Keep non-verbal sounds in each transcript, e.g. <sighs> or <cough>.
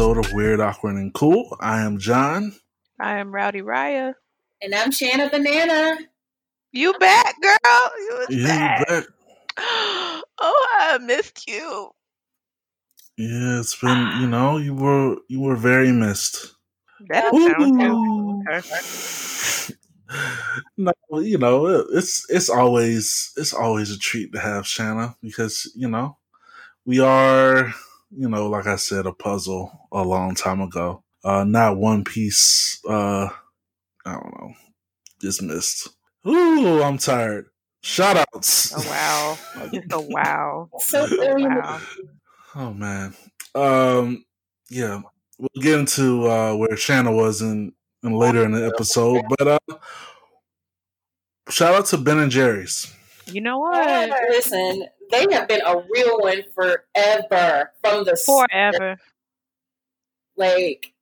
episode of Weird, Awkward, and Cool. I am John. I am Rowdy Raya. And I'm Shanna Banana. You back, girl? You was Yeah, back. back. <gasps> Oh, I missed you. Yeah, it's been you know you were you were very missed. That don't good. <sighs> No, you know it- it's it's always it's always a treat to have Shanna because you know we are you know like I said a puzzle a long time ago. Uh, not one piece. Uh, I don't know, dismissed. Ooh, I'm tired. Shout outs. Oh wow. Just a wow. <laughs> So. Wow. Oh man. Um yeah. We'll get into uh where Shanna was in, in later in the episode. But uh shout out to Ben and Jerry's. You know what? Listen, they have been a real one forever. From the Forever. like,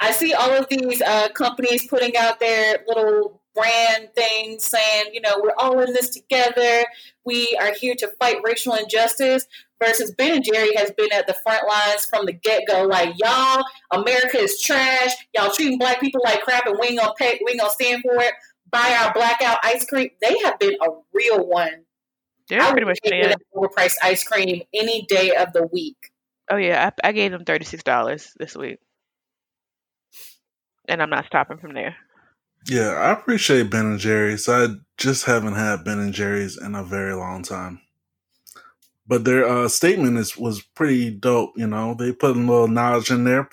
I see all of these uh, companies putting out their little brand things saying, you know, we're all in this together. We are here to fight racial injustice. Versus Ben and Jerry has been at the front lines from the get go. Like, y'all, America is trash. Y'all treating black people like crap, and we ain't gonna pay. We ain't gonna stand for it. Buy our blackout ice cream. They have been a real one. They're I pretty much pay for saying, that overpriced ice cream any day of the week. oh yeah, I, I gave them thirty six dollars this week, and I'm not stopping from there. Yeah, I appreciate Ben and Jerry's. I just haven't had Ben and Jerry's in a very long time. But their uh, statement is was pretty dope. You know, they put a little knowledge in there,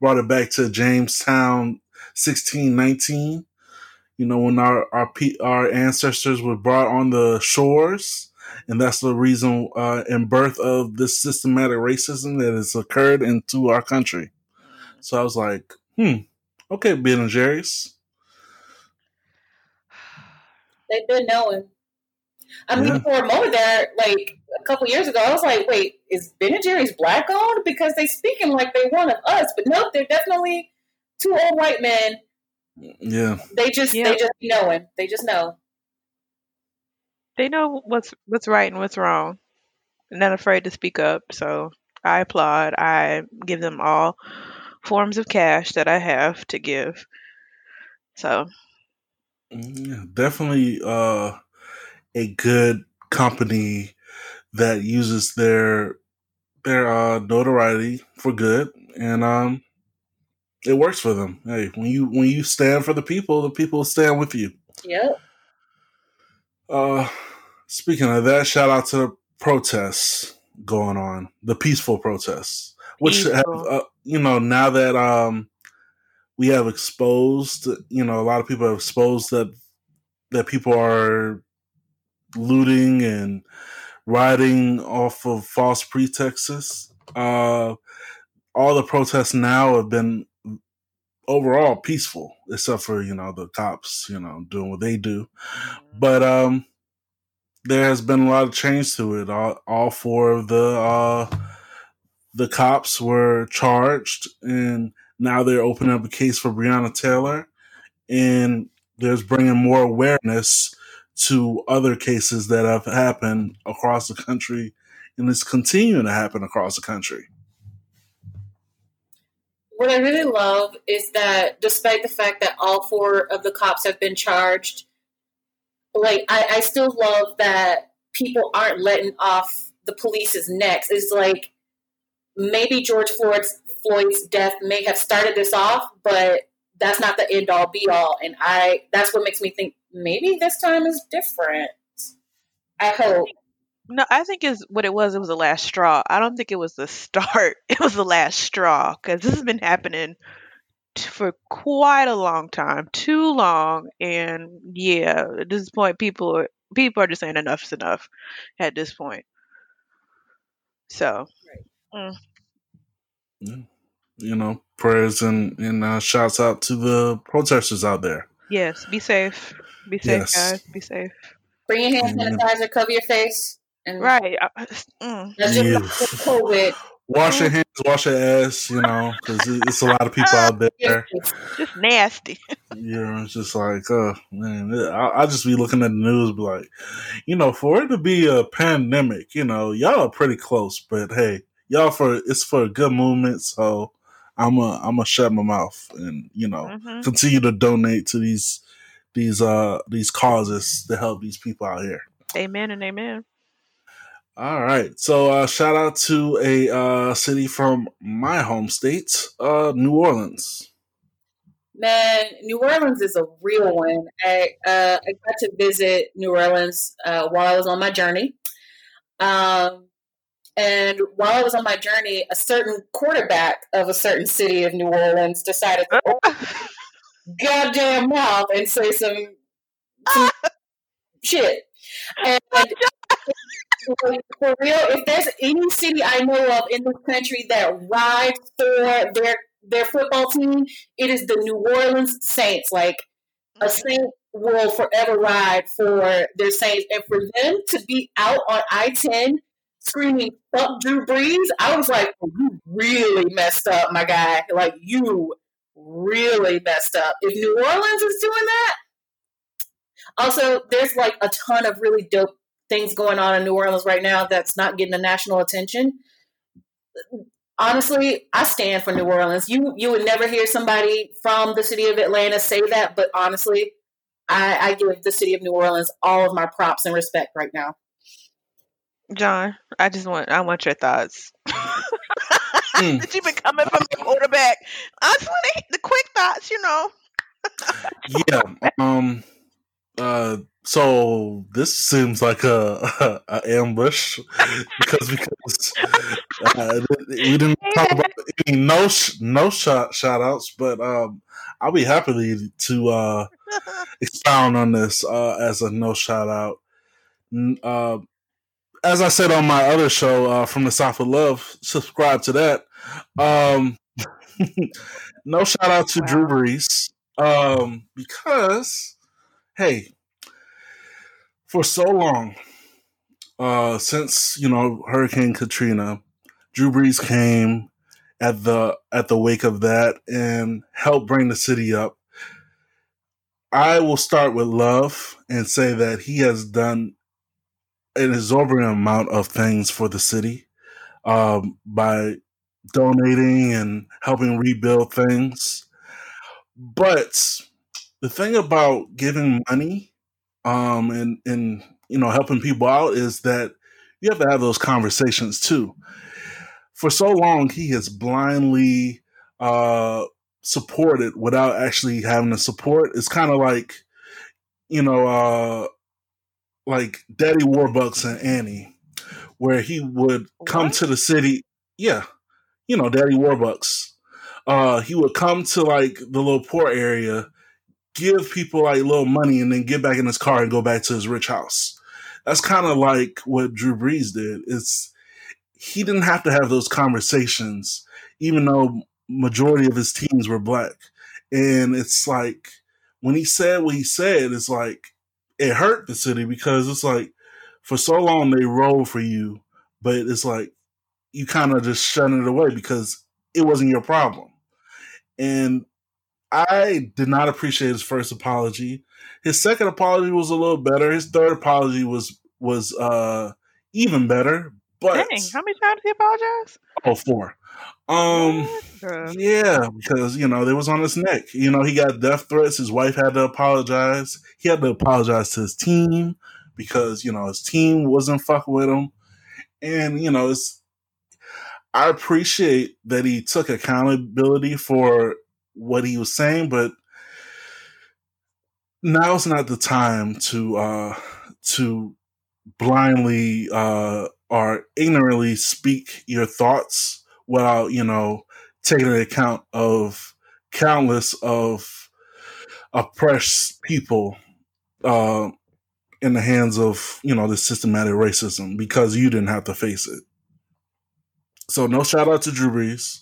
brought it back to Jamestown, sixteen nineteen. You know, when our our our ancestors were brought on the shores, and that's the reason uh, and birth of this systematic racism that has occurred into our country. So I was like, hmm, okay, Ben and Jerry's. They've been knowing. I mean, Yeah. for a moment there, like a couple years ago, I was like, wait, is Ben and Jerry's black owned? Because they speaking like they one of us, but nope, they're definitely two old white men. Yeah. They just Yeah. they just be knowing. They just know. They know what's what's right and what's wrong, and not afraid to speak up. So I applaud. I give them all forms of cash that I have to give. So Yeah, definitely uh, a good company that uses their their uh, notoriety for good, and um, it works for them. Hey, when you when you stand for the people, the people stand with you. Yep. Uh, speaking of that, shout out to the protests going on, the peaceful protests, which have uh, you know now that um we have exposed, you know, a lot of people have exposed that that people are looting and riding off of false pretexts. Uh, all the protests now have been overall peaceful, except for you know the cops, you know, doing what they do. But um, there has been a lot of change to it. All, all four of the uh, the cops were charged, and now they're opening up a case for Breonna Taylor, and there's bringing more awareness to other cases that have happened across the country, and it's continuing to happen across the country. What I really love is that despite the fact that all four of the cops have been charged, like I, I still love that people aren't letting off the police's necks. It's like maybe George Floyd's Floyd's death may have started this off, but that's not the end all be all. And I that's what makes me think maybe this time is different. I hope. No, I think is what it was. It was the last straw. I don't think it was the start. <laughs> It was the last straw because this has been happening for quite a long time, too long. And yeah, at this point, people are people are just saying enough's enough at this point. So mm, You know, prayers and and uh, shouts out to the protesters out there. yes, be safe, be safe, Yes. guys, be safe. Bring your hand sanitizer, cover your face, and Right. I- mm. that's just Yeah. COVID. Wash your hands, wash your ass, you know, because it's a lot of people out <laughs> there. Just nasty. <laughs> You know, it's just like, oh man, I, I just be looking at the news, be like, you know, for it to be a pandemic, you know, y'all are pretty close, but hey, y'all for it's for a good movement. So I'm a I'm a shut my mouth and you know Mhm. continue to donate to these these uh these causes to help these people out here. Amen and amen. All right. So uh shout out to a uh city from my home state, uh New Orleans. Man, New Orleans is a real one. I uh, I got to visit New Orleans uh, while I was on my journey. Um, and while I was on my journey, a certain quarterback of a certain city of New Orleans decided to open his <laughs> goddamn mouth and say some, some <laughs> shit. And for for real, if there's any city I know of in this country that rides for their their football team, it is the New Orleans Saints. Like a mm-hmm. Saint will forever ride for their Saints, and for them to be out on I ten screaming "fuck Drew Brees," I was like, oh, "You really messed up, my guy. Like you really messed up." If New Orleans is doing that, also there's like a ton of really dope things going on in New Orleans right now that's not getting the national attention. Honestly, I stand for New Orleans. You you would never hear somebody from the city of Atlanta say that, but honestly, I, I give the city of New Orleans all of my props and respect right now. John, I just want I want your thoughts. <laughs> Mm. that you've been coming from the quarterback. Honestly, the quick thoughts, you know. yeah. Um. Uh. So this seems like a, <laughs> a, ambush because because uh, we didn't <laughs> talk about any no sh- no shot shout outs, but um, I'll be happy to uh, <laughs> expound on this uh, as a no shout out. Uh, as I said on my other show, uh, from the South of Love, subscribe to that. Um, no shout out to Drew Brees um, because, hey, for so long, uh, since you know Hurricane Katrina, Drew Brees came at the at the wake of that and helped bring the city up. I will start with love and say that he has done an exorbitant amount of things for the city um, by donating and helping rebuild things. But the thing about giving money um, and and you know helping people out is that you have to have those conversations too. For so long, he has blindly uh, supported without actually having the support. It's kind of like you know, uh, like Daddy Warbucks and Annie, where he would come What? to the city. Yeah, you know, Daddy Warbucks. Uh, he would come to like the little poor area, give people like little money, and then get back in his car and go back to his rich house. That's kind of like what Drew Brees did. It's he didn't have to have those conversations, even though majority of his teams were black. And it's like when he said what he said, it's like it hurt the city because it's like for so long they rolled for you, but it's like you kind of just shut it away because it wasn't your problem. And I did not appreciate his first apology. His second apology was a little better. His third apology was was uh even better. But Dang, how many times did he apologize? oh four. Um What? Yeah, because you know they was on his neck. You know he got death threats. His wife had to apologize. He had to apologize to his team because you know his team wasn't fucking with him. And you know it's. I appreciate that he took accountability for what he was saying, but now's not the time to uh to blindly uh or ignorantly speak your thoughts without you know taking into account of countless of oppressed people uh in the hands of you know the systematic racism because you didn't have to face it. So no shout out to drew brees.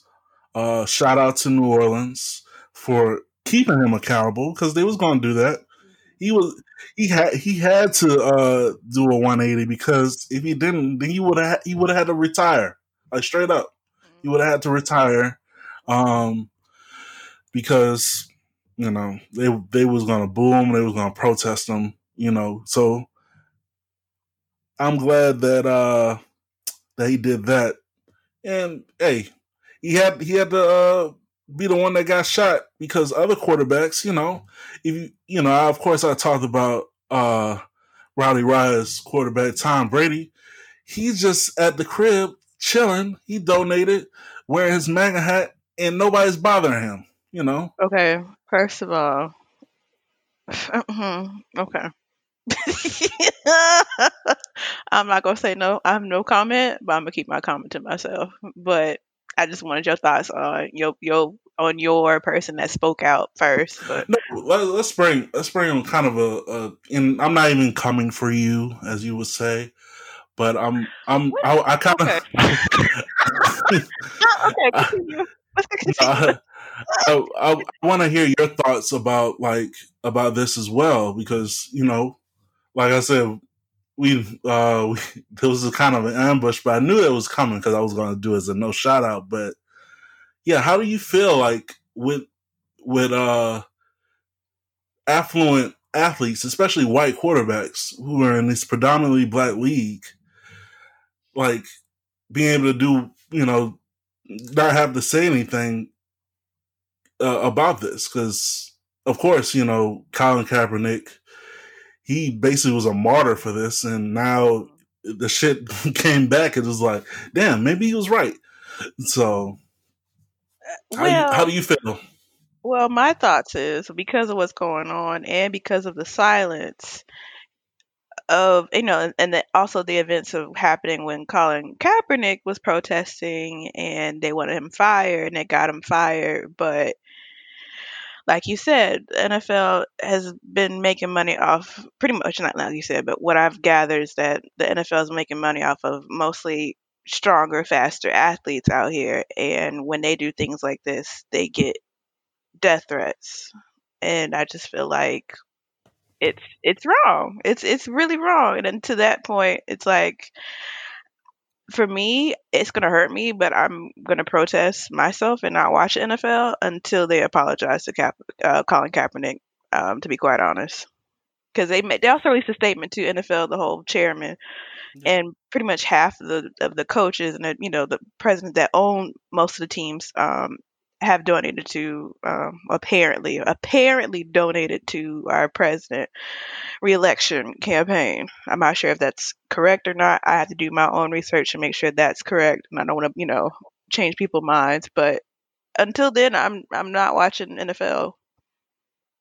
Uh shout out to new orleans for keeping him accountable because they was going to do that. He was he had he had to uh do a 180 because if he didn't then he would have he would have had to retire like straight up. He would have had to retire um because you know they they was gonna boo him they was gonna protest him you know so i'm glad that uh that he did that. And hey, he had he had to uh, be the one that got shot because other quarterbacks, you know, if you you know, I, of course I talked about uh Rowdy Riot's quarterback Tom Brady. He's just at the crib chilling. He donated, wearing his MAGA hat, and nobody's bothering him. You know. Okay, first of all, <laughs> okay. <laughs> I'm not gonna say no. I have no comment, but I'm gonna keep my comment to myself. But I just wanted your thoughts on your your on your person that spoke out first. But No, let, let's bring let's bring on kind of a, a. And I'm not even coming for you, as you would say, but I'm I'm I, I kind of. Oh, okay, continue. Let's continue. <laughs> Uh, I, I, I want to hear your thoughts about like about this as well because you know, like I said, we uh we, <laughs> was kind of an ambush, but I knew it was coming because I was going to do it as a no shout out. But yeah, how do you feel like with with uh affluent athletes, especially white quarterbacks who are in this predominantly black league, like being able to do you know not have to say anything uh, about this because, of course, you know Colin Kaepernick, he basically was a martyr for this, and now the shit <laughs> came back. and It was like, damn, maybe he was right. So, how, you, how do you feel? well, my thoughts is because of what's going on and because of the silence of you know, and the, also the events of happening when Colin Kaepernick was protesting and they wanted him fired and they got him fired, but like you said, NFL has been making money off pretty much not like you said, but what I've gathered is that the NFL is making money off of mostly stronger, faster athletes out here, and when they do things like this, they get death threats, and I just feel like it's it's wrong. It's it's really wrong, and to that point, it's like for me, it's gonna hurt me, but I'm gonna protest myself and not watch NFL until they apologize to Cap- uh, Colin Kaepernick. Um, to be quite honest, because they ma- they also released a statement to NFL, the whole chairman, Yeah. and pretty much half of the of the coaches and the, you know the president that own most of the teams um, have donated to um, apparently apparently donated to our president reelection campaign. I'm not sure if that's correct or not. I have to do my own research to make sure that's correct, and I don't want to you know change people's minds. But until then, I'm I'm not watching NFL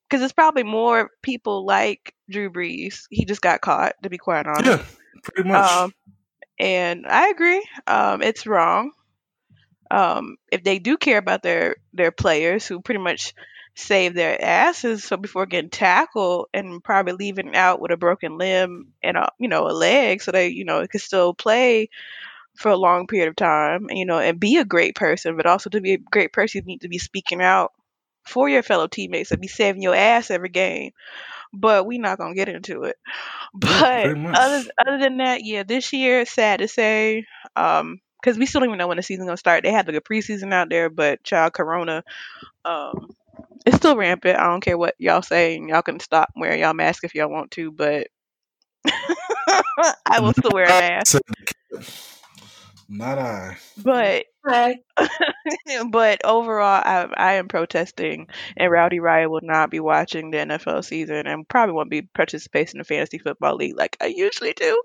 because it's probably more people like Drew Brees. He just got caught, to be quite honest. Yeah, pretty much. Um, and I agree. Um, it's wrong. Um, if they do care about their their players who pretty much save their asses so before getting tackled and probably leaving out with a broken limb and a you know a leg so they you know could still play for a long period of time you know and be a great person but also to be a great person you need to be speaking out for your fellow teammates and be saving your ass every game but we're not gonna get into it but much. other other than that, yeah, this year sad to say, um, because we still don't even know when the season's gonna start. They had like a preseason out there, but child Corona, um, it's still rampant. I don't care what y'all say, and y'all can stop wearing y'all mask if y'all want to, but <laughs> I will still wear a mask. said the kid. Not I. But Hi. <laughs> but overall, I I am protesting, and Rowdy Riot will not be watching the NFL season, and probably won't be participating in the fantasy football league like I usually do.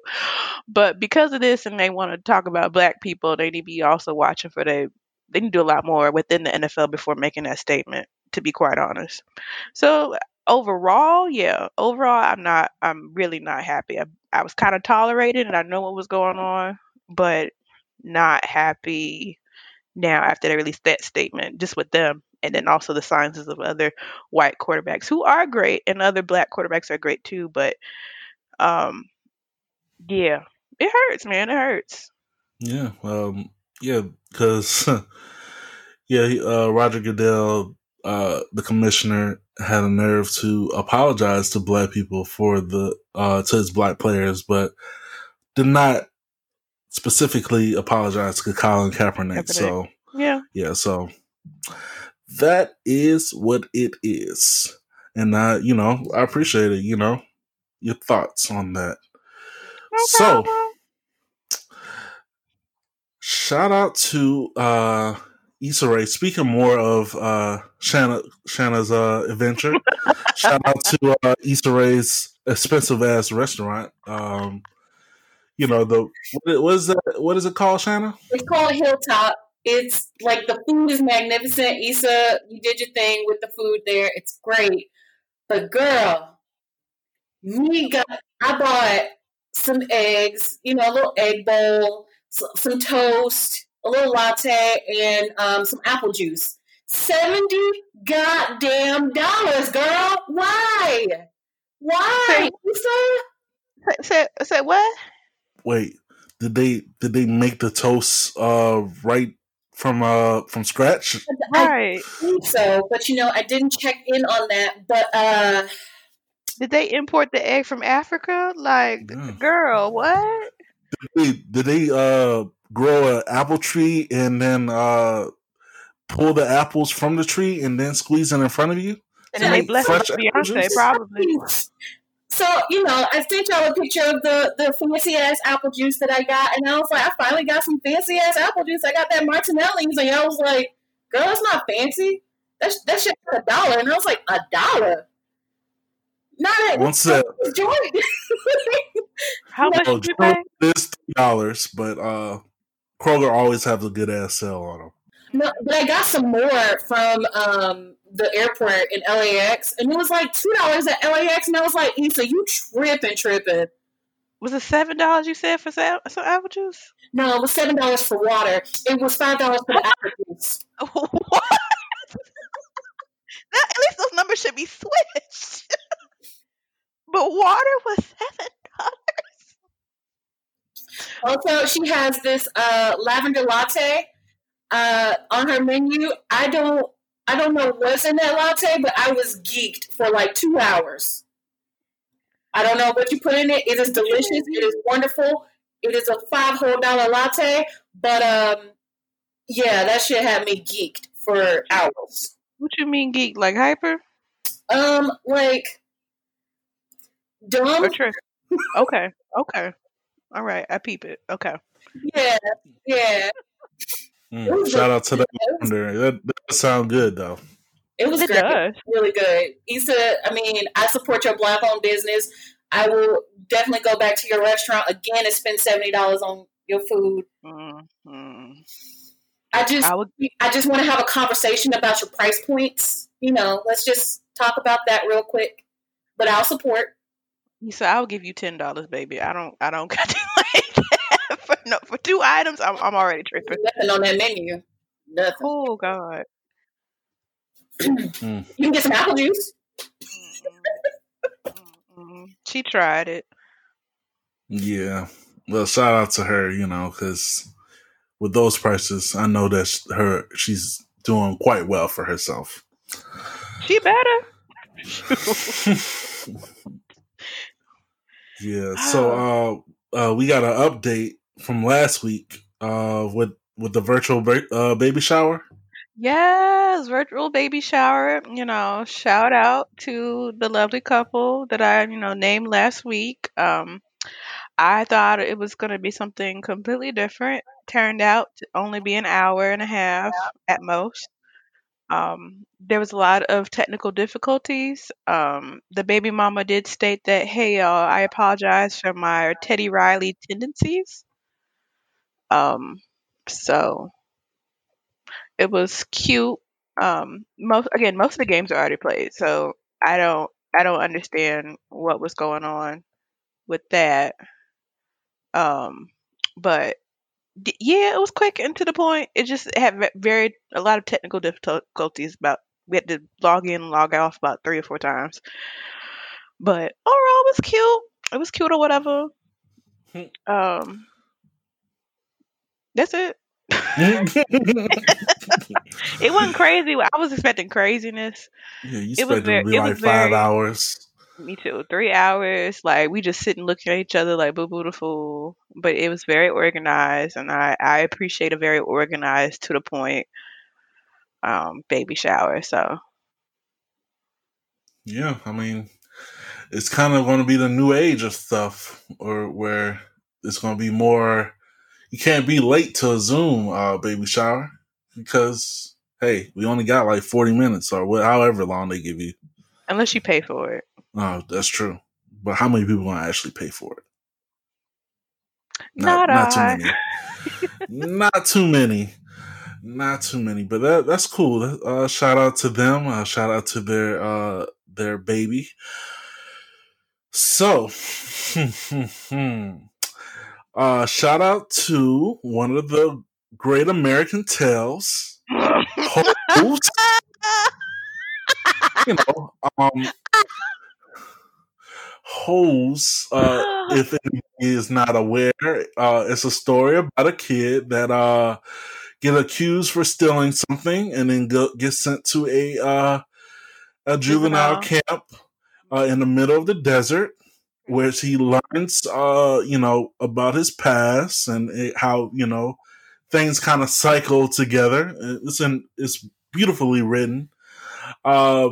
But because of this, and they want to talk about black people, they need to be also watching for they they need to do a lot more within the NFL before making that statement. To be quite honest, so overall, yeah, overall, I'm not, I'm really not happy. I, I was kind of tolerated, and I know what was going on, but not happy now after they released that statement just with them and then also the signs of other white quarterbacks who are great and other black quarterbacks are great too but um yeah it hurts man it hurts Yeah. Um. Yeah. Because <laughs> yeah, uh, Roger Goodell, uh, the commissioner, had a nerve to apologize to black people for the uh to his black players, but did not specifically apologize to Colin Kaepernick. Kaepernick. So yeah yeah, so that is what it is, and I, you know, I appreciate it. You know, your thoughts on that. no So, shout out to uh, Issa Rae. Speaking more of uh, Shanna, Shanna's uh, adventure, <laughs> shout out to uh, Issa Rae's expensive ass restaurant. Um, you know the what, what is that? What is it called, Shanna? It's called Hilltop. It's like the food is magnificent. Issa, you did your thing with the food there. It's great. But girl, me got I bought some eggs, you know, a little egg bowl, some toast, a little latte, and um, some apple juice. Seventy goddamn dollars, girl. Why? Why? Say, say, say what? Wait, did they did they make the toast uh right from uh from scratch? Right. I think so, but you know, I didn't check in on that. But uh did they import the egg from Africa? Like, yeah. girl, what? Did they, did they uh grow an apple tree and then uh pull the apples from the tree and then squeeze it in front of you? And then they bless Beyonce, probably. So, you know, I sent y'all a picture of the, the fancy ass apple juice that I got, and I was like, I finally got some fancy ass apple juice. I got that Martinelli's, and y'all was like, girl, it's not fancy. That's that shit a dollar. And I was like, a dollar? Not at once that <laughs> joint. How much oh, did you pay? This three dollars, but uh Kroger always have a good ass sale on them. No, but I got some more from um the airport in LAX, and it was like two dollars at LAX, and I was like, Issa, you tripping, tripping. Was it seven dollars you said for some apple juice? No, it was seven dollars for water. It was five dollars for the apple juice. <laughs> what? <laughs> at least those numbers should be switched. <laughs> but water was seven dollars. Also, she has this uh, lavender latte uh, on her menu. I don't I don't know what's in that latte, but I was geeked for like two hours. I don't know what you put in it. It is delicious. It is wonderful. It is a five whole dollar latte, but um, yeah, that shit had me geeked for hours. What you mean geek? Like hyper? Um, like dumb. okay, okay, all right. I peep it. Okay. Yeah, yeah. Mm, shout out to that wonder. That, that sound good though. It was it great. Does. Really good. Issa, I mean, I support your black owned business. I will definitely go back to your restaurant again and spend seventy dollars on your food. Mm-hmm. I just I, would, I just want to have a conversation about your price points. You know, let's just talk about that real quick. But I'll support. So I'll give you ten dollars, baby. I don't I don't <laughs> got to like for no for two items. I'm I'm already tripping. Nothing on that menu. Nothing. Oh God. you can get some apple juice. she tried it. Yeah. Well, shout out to her, you know, because with those prices, I know that her she's doing quite well for herself. She better. <laughs> yeah. So <sighs> uh, uh, we got an update from last week uh, with with the virtual uh, baby shower. Yes, virtual baby shower. You know, shout out to the lovely couple that I, you know, named last week. Um, I thought it was going to be something completely different. Turned out to only be an hour and a half at most. Um, there was a lot of technical difficulties. Um, the baby mama did state that, hey, y'all, I apologize for my Teddy Riley tendencies. Um, so it was cute. Um, most again, most of the games are already played, so I don't I don't understand what was going on with that. Um, but yeah, it was quick and to the point. It just had very a lot of technical difficulties. About we had to log in, log off about three or four times. But overall, it was cute. It was cute or whatever. Hmm. Um, that's it. <laughs> it wasn't crazy. I was expecting craziness. Yeah, you it, to be like five very, hours. Me too. Three hours. Like we just sitting looking at each other like boo boo the fool. But it was very organized, and I I appreciate a very organized to the point um baby shower. So yeah, I mean, it's kind of going to be the new age of stuff, or where it's going to be more you can't be late to a Zoom uh, baby shower because hey, we only got like forty minutes or wh- however long they give you. Unless you pay for it. Oh, that's true. But how many people gonna actually pay for it? Not, not too many. not too many. Not too many. But that that's cool. Uh, shout out to them. Uh, shout out to their uh, their baby. So, <laughs> uh, shout out to one of the great American tales. Host, <laughs> you know, um, Hose, uh, if <sighs> anybody is not aware, uh, it's a story about a kid that uh, get accused for stealing something and then go, get sent to a uh, a juvenile, Juvenile. camp uh, in the middle of the desert, where he learns, uh, you know, about his past and it, how you know things kind of cycle together. It's in, it's beautifully written, uh,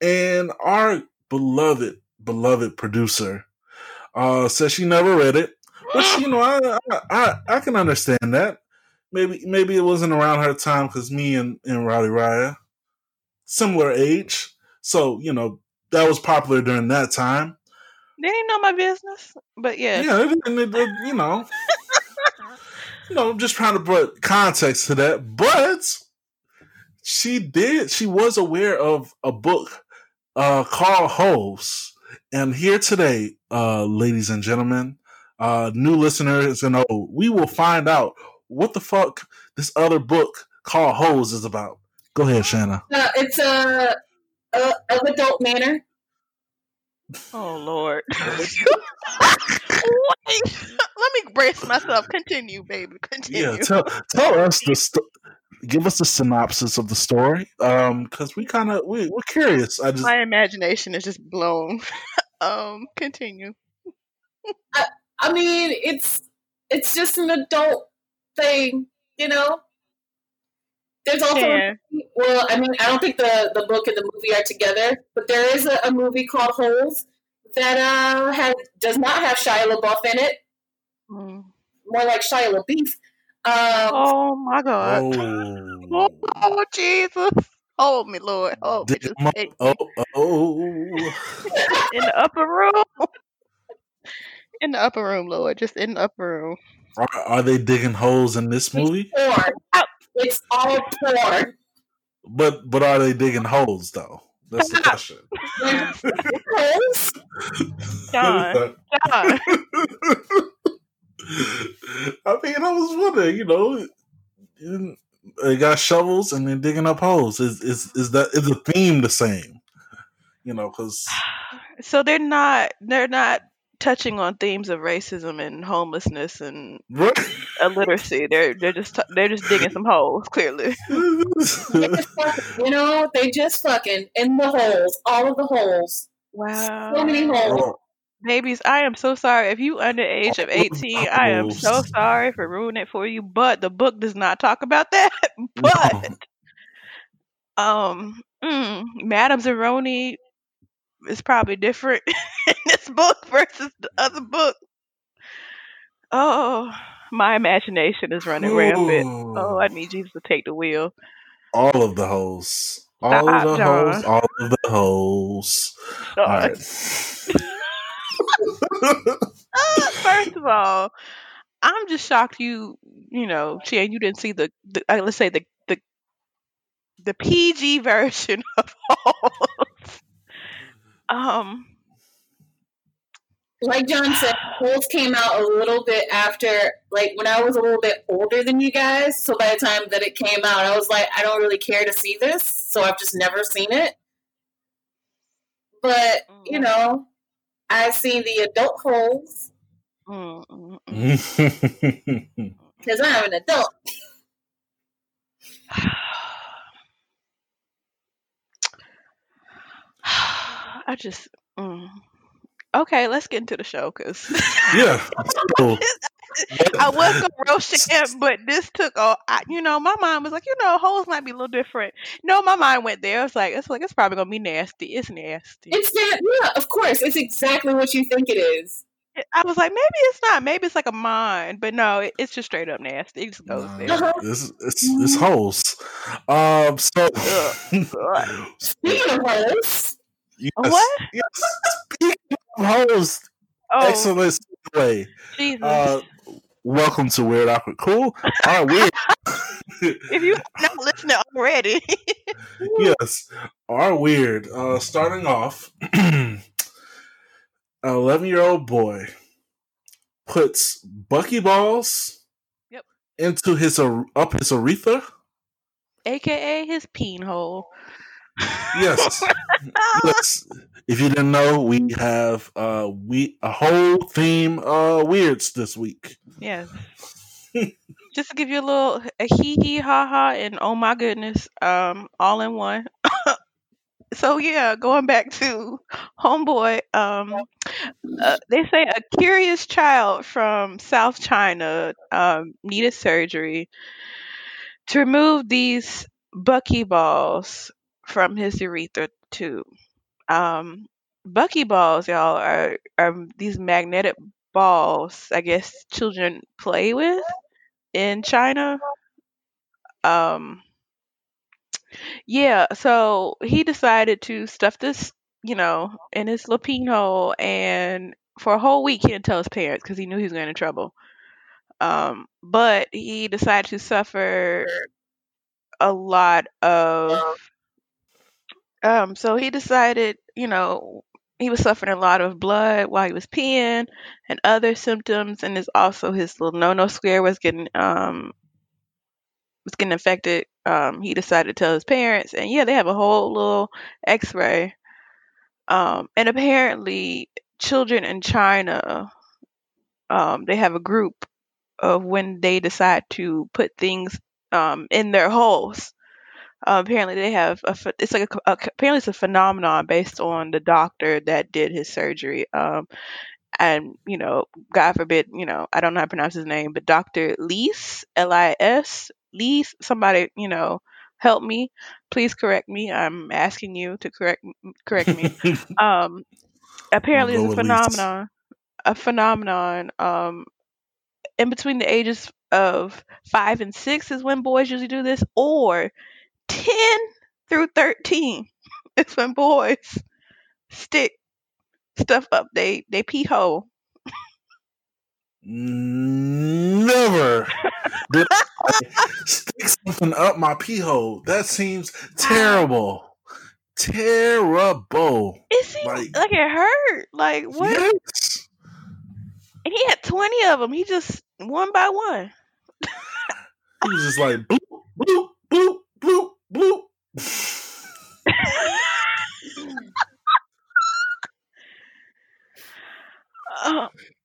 and our beloved beloved producer uh says she never read it which you know I, I i i can understand that. Maybe maybe it wasn't around her time because me and and rowdy raya similar age. So you know that was popular during that time They didn't know my business. But yeah. yeah it, and it, it- you know <laughs> you know just trying to put context to that but she did she was aware of a book uh called Holes. And here today, uh, ladies and gentlemen, uh, new listeners, you know, we will find out what the fuck this other book called Hose is about. Go ahead, Shanna. Uh, it's a, a of adult manner. Oh Lord. <laughs> Wait. <laughs> Let me brace myself. Continue, baby. Continue. Yeah, tell tell us the st- give us a synopsis of the story, um, because we kind of we we're curious. I just My imagination is just blown. <laughs> um, continue. I mean, it's it's just an adult thing, you know. There's also Yeah. well, I mean, I don't think the the book and the movie are together, but there is a, a movie called Holes that uh has does not have Shia LaBeouf in it, Mm. more like Shia LaBeouf. Um, Oh my God. oh, Oh, Jesus. Hold me, Lord. Hold me. dig Just 'em take oh oh. in the upper room. In the upper room, Lord. Just in the upper room. Are, are they digging holes in this movie? porn. It's all porn. But but are they digging holes though? That's the <laughs> question. Holes? John. John. <laughs> I mean, I was wondering, you know, they got shovels and they're digging up holes. Is is is that is the theme the same? You know, because <sighs> So they're not they're not touching on themes of racism and homelessness and illiteracy. They're they're just they're just digging some holes. Clearly. <laughs> They just fucking, you know, they just fucking in the holes, all of the holes. Wow. So many holes. Oh, Babies, I am so sorry. If you under age of 18, I am so sorry for ruining it for you. But the book does not talk about that. <laughs> But um, mm, Madame Zeroni is probably different <laughs> in this book versus the other book. Oh, my imagination is running rampant. Oh, I need Jesus to take the wheel. all of the holes. All of the John. holes. All of the holes. All right. <laughs> Uh, first of all, I'm just shocked you, you know, Chan, you didn't see the, the uh, let's say the the the PG <laughs> version of Holes. Um, Like John said, holes came out a little bit after, like when I was a little bit older than you guys. So by the time that it came out, I was like, I don't really care to see this. So I've just never seen it. But, you know, I've seen the adult holes mm, mm, mm. because I'm an adult. I just mm. okay. Let's get into the show because <laughs> yeah. So, I was gonna roast Chan, but this took a. I, you know, my mind was like, you know, holes might be a little different. No, my mind went there. It's like it's like it's probably gonna be nasty. It's nasty. It's that, yeah, of course. It's exactly what you think it is. I was like, maybe it's not. Maybe it's like a mind, but no, it, it's just straight up nasty. It just goes Nah, there. this it's it's holes. Um, so Ugh. <laughs> Speaking of hoes, yes, What? yes. Speaking of holes, Oh, excellent way. Jesus! Uh, welcome to Weird Awkward Cool. Our weird. <laughs> if you're not listening already, <laughs> yes, our weird. Uh, starting off, <clears throat> an eleven-year-old boy puts buckyballs Yep. into his up his urethra. aka his peen hole. Yes, <laughs> yes. If you didn't know, we have uh we a whole theme uh weirds this week. Yes. <laughs> Just to give you a little a hee hee ha ha and oh my goodness, um, all in one. <coughs> so yeah, going back to homeboy, um, uh, they say a curious child from South China um, needed surgery to remove these buckyballs from his urethra tube. Um, buckyballs, y'all, are are these magnetic balls. I guess children play with in China. Um, yeah, so he decided to stuff this, you know, in his lapine hole, and for a whole week he didn't tell his parents because he knew he was going to trouble. Um, but he decided to suffer a lot of. Um, so he decided, you know, he was suffering a lot of blood while he was peeing and other symptoms, and it's also his little no no square was getting um was getting infected. Um, he decided to tell his parents, and yeah, they have a whole little X ray. Um, and apparently, children in China, um, they have a group of when they decide to put things um, in their holes. Uh, apparently, they have a. It's like a, a. Apparently, it's a phenomenon based on the doctor that did his surgery. Um, and you know, God forbid, you know, I don't know how to pronounce his name, but Doctor Lees, L I S, Lees. Somebody, you know, help me. Please correct me. I'm asking you to correct correct me. <laughs> Um, apparently, it's a phenomenon. A phenomenon. Um, in between the ages of five and six is when boys usually do this, or ten through thirteen <laughs> is when boys stick stuff up they they pee hole. Never did I stick something up my pee hole. That seems terrible. Terrible. It seemed Like- like, it hurt. Like what? Yes. And he had twenty of them. He just one by one. He was just like bloop, bloop, bloop, bloop, bloop.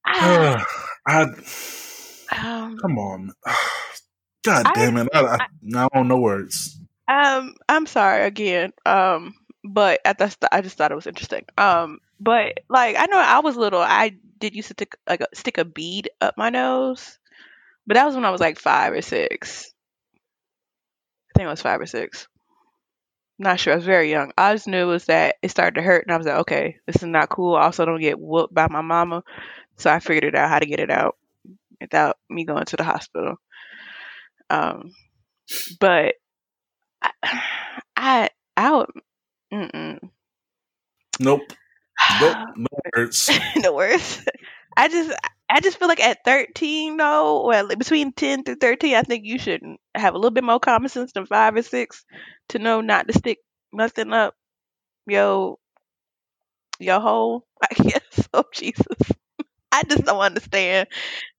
I, I um, come on. God I- damn it. I, I, I don't know words. um, I'm sorry again. Um, but I just I just thought it was interesting. Um, but like I know I was little. I did used to stick like a, stick a bead up my nose, but that was when I was like five or six. I think it was five or six. Not sure. I was very young. I just knew it was that it started to hurt, and I was like, okay, this is not cool. I also don't get whooped by my mama, so I figured it out how to get it out without me going to the hospital. Um, but I, <sighs> I, I would, mm-mm. Nope. <sighs> Nope. No words. <laughs> the worst. I just, I just feel like at 13, though, well, between 10 through 13, I think you should have a little bit more common sense than five or six to know not to stick nothing up yo, your hole. <laughs> I guess. Oh Jesus, I just don't understand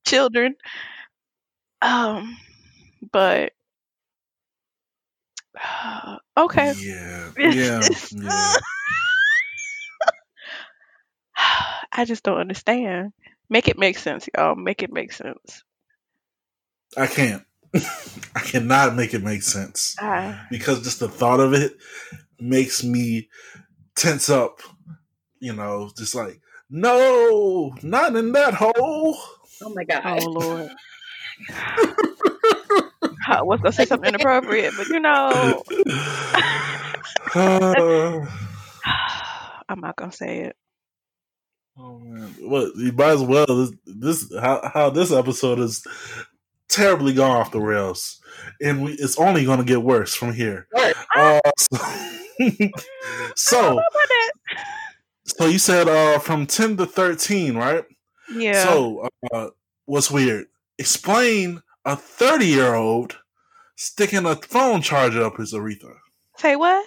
children. Um, but <sighs> okay. Yeah. <laughs> Yeah. Yeah. I just don't understand. Make it make sense, y'all. Make it make sense. I can't. <laughs> I cannot make it make sense I, because just the thought of it makes me tense up. You know, just like no, not in that hole. Oh my god. oh Lord. <laughs> I was gonna say something inappropriate, but you know, Uh, <sighs> <sighs> <sighs> I'm not gonna say it. Oh man, well, you might as well. This, this how how this episode is terribly gone off the rails, and we, it's only going to get worse from here. Uh, <laughs> so, <laughs> so, so you said uh, from ten to thirteen, right? Yeah. So, uh, what's weird? Explain a thirty-year-old sticking a phone charger up his urethra. Say what?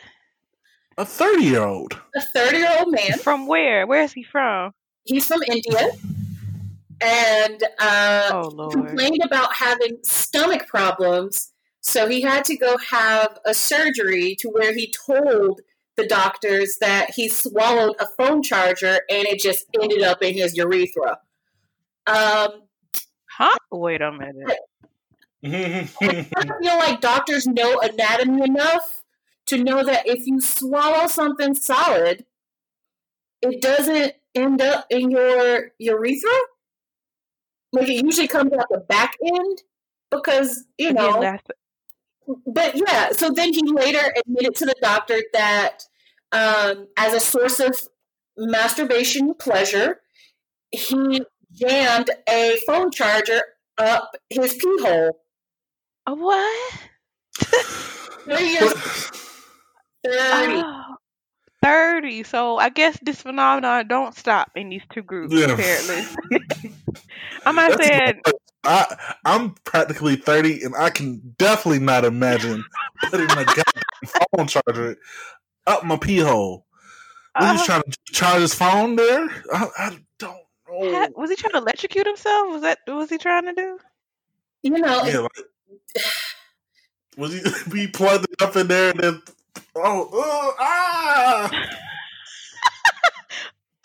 A thirty-year-old. A 30 year old man. From where? Where is he from? He's from India. And uh, Oh complained about having stomach problems. So he had to go have a surgery to where he told the doctors that he swallowed a phone charger and it just ended up in his urethra. Um, Huh? Wait a minute. I <laughs> feel like doctors know anatomy enough to know that if you swallow something solid, it doesn't end up in your urethra. Like it usually comes out the back end because you know. last- But yeah, so then he later admitted to the doctor that um, as a source of masturbation pleasure, he jammed a phone charger up his pee hole. A what? 30 years 30. Oh, 30. So I guess this phenomenon don't stop in these two groups, Yeah. apparently. <laughs> I'm not That's saying I I'm practically thirty, and I can definitely not imagine putting a phone charger up my pee hole. Was he uh, trying to charge his phone there? I, I don't know. ha- was he trying to electrocute himself? Was that what was he trying to do? You know, Yeah, like, <sighs> was he? <laughs> He plugged it up in there, and then oh, oh ah!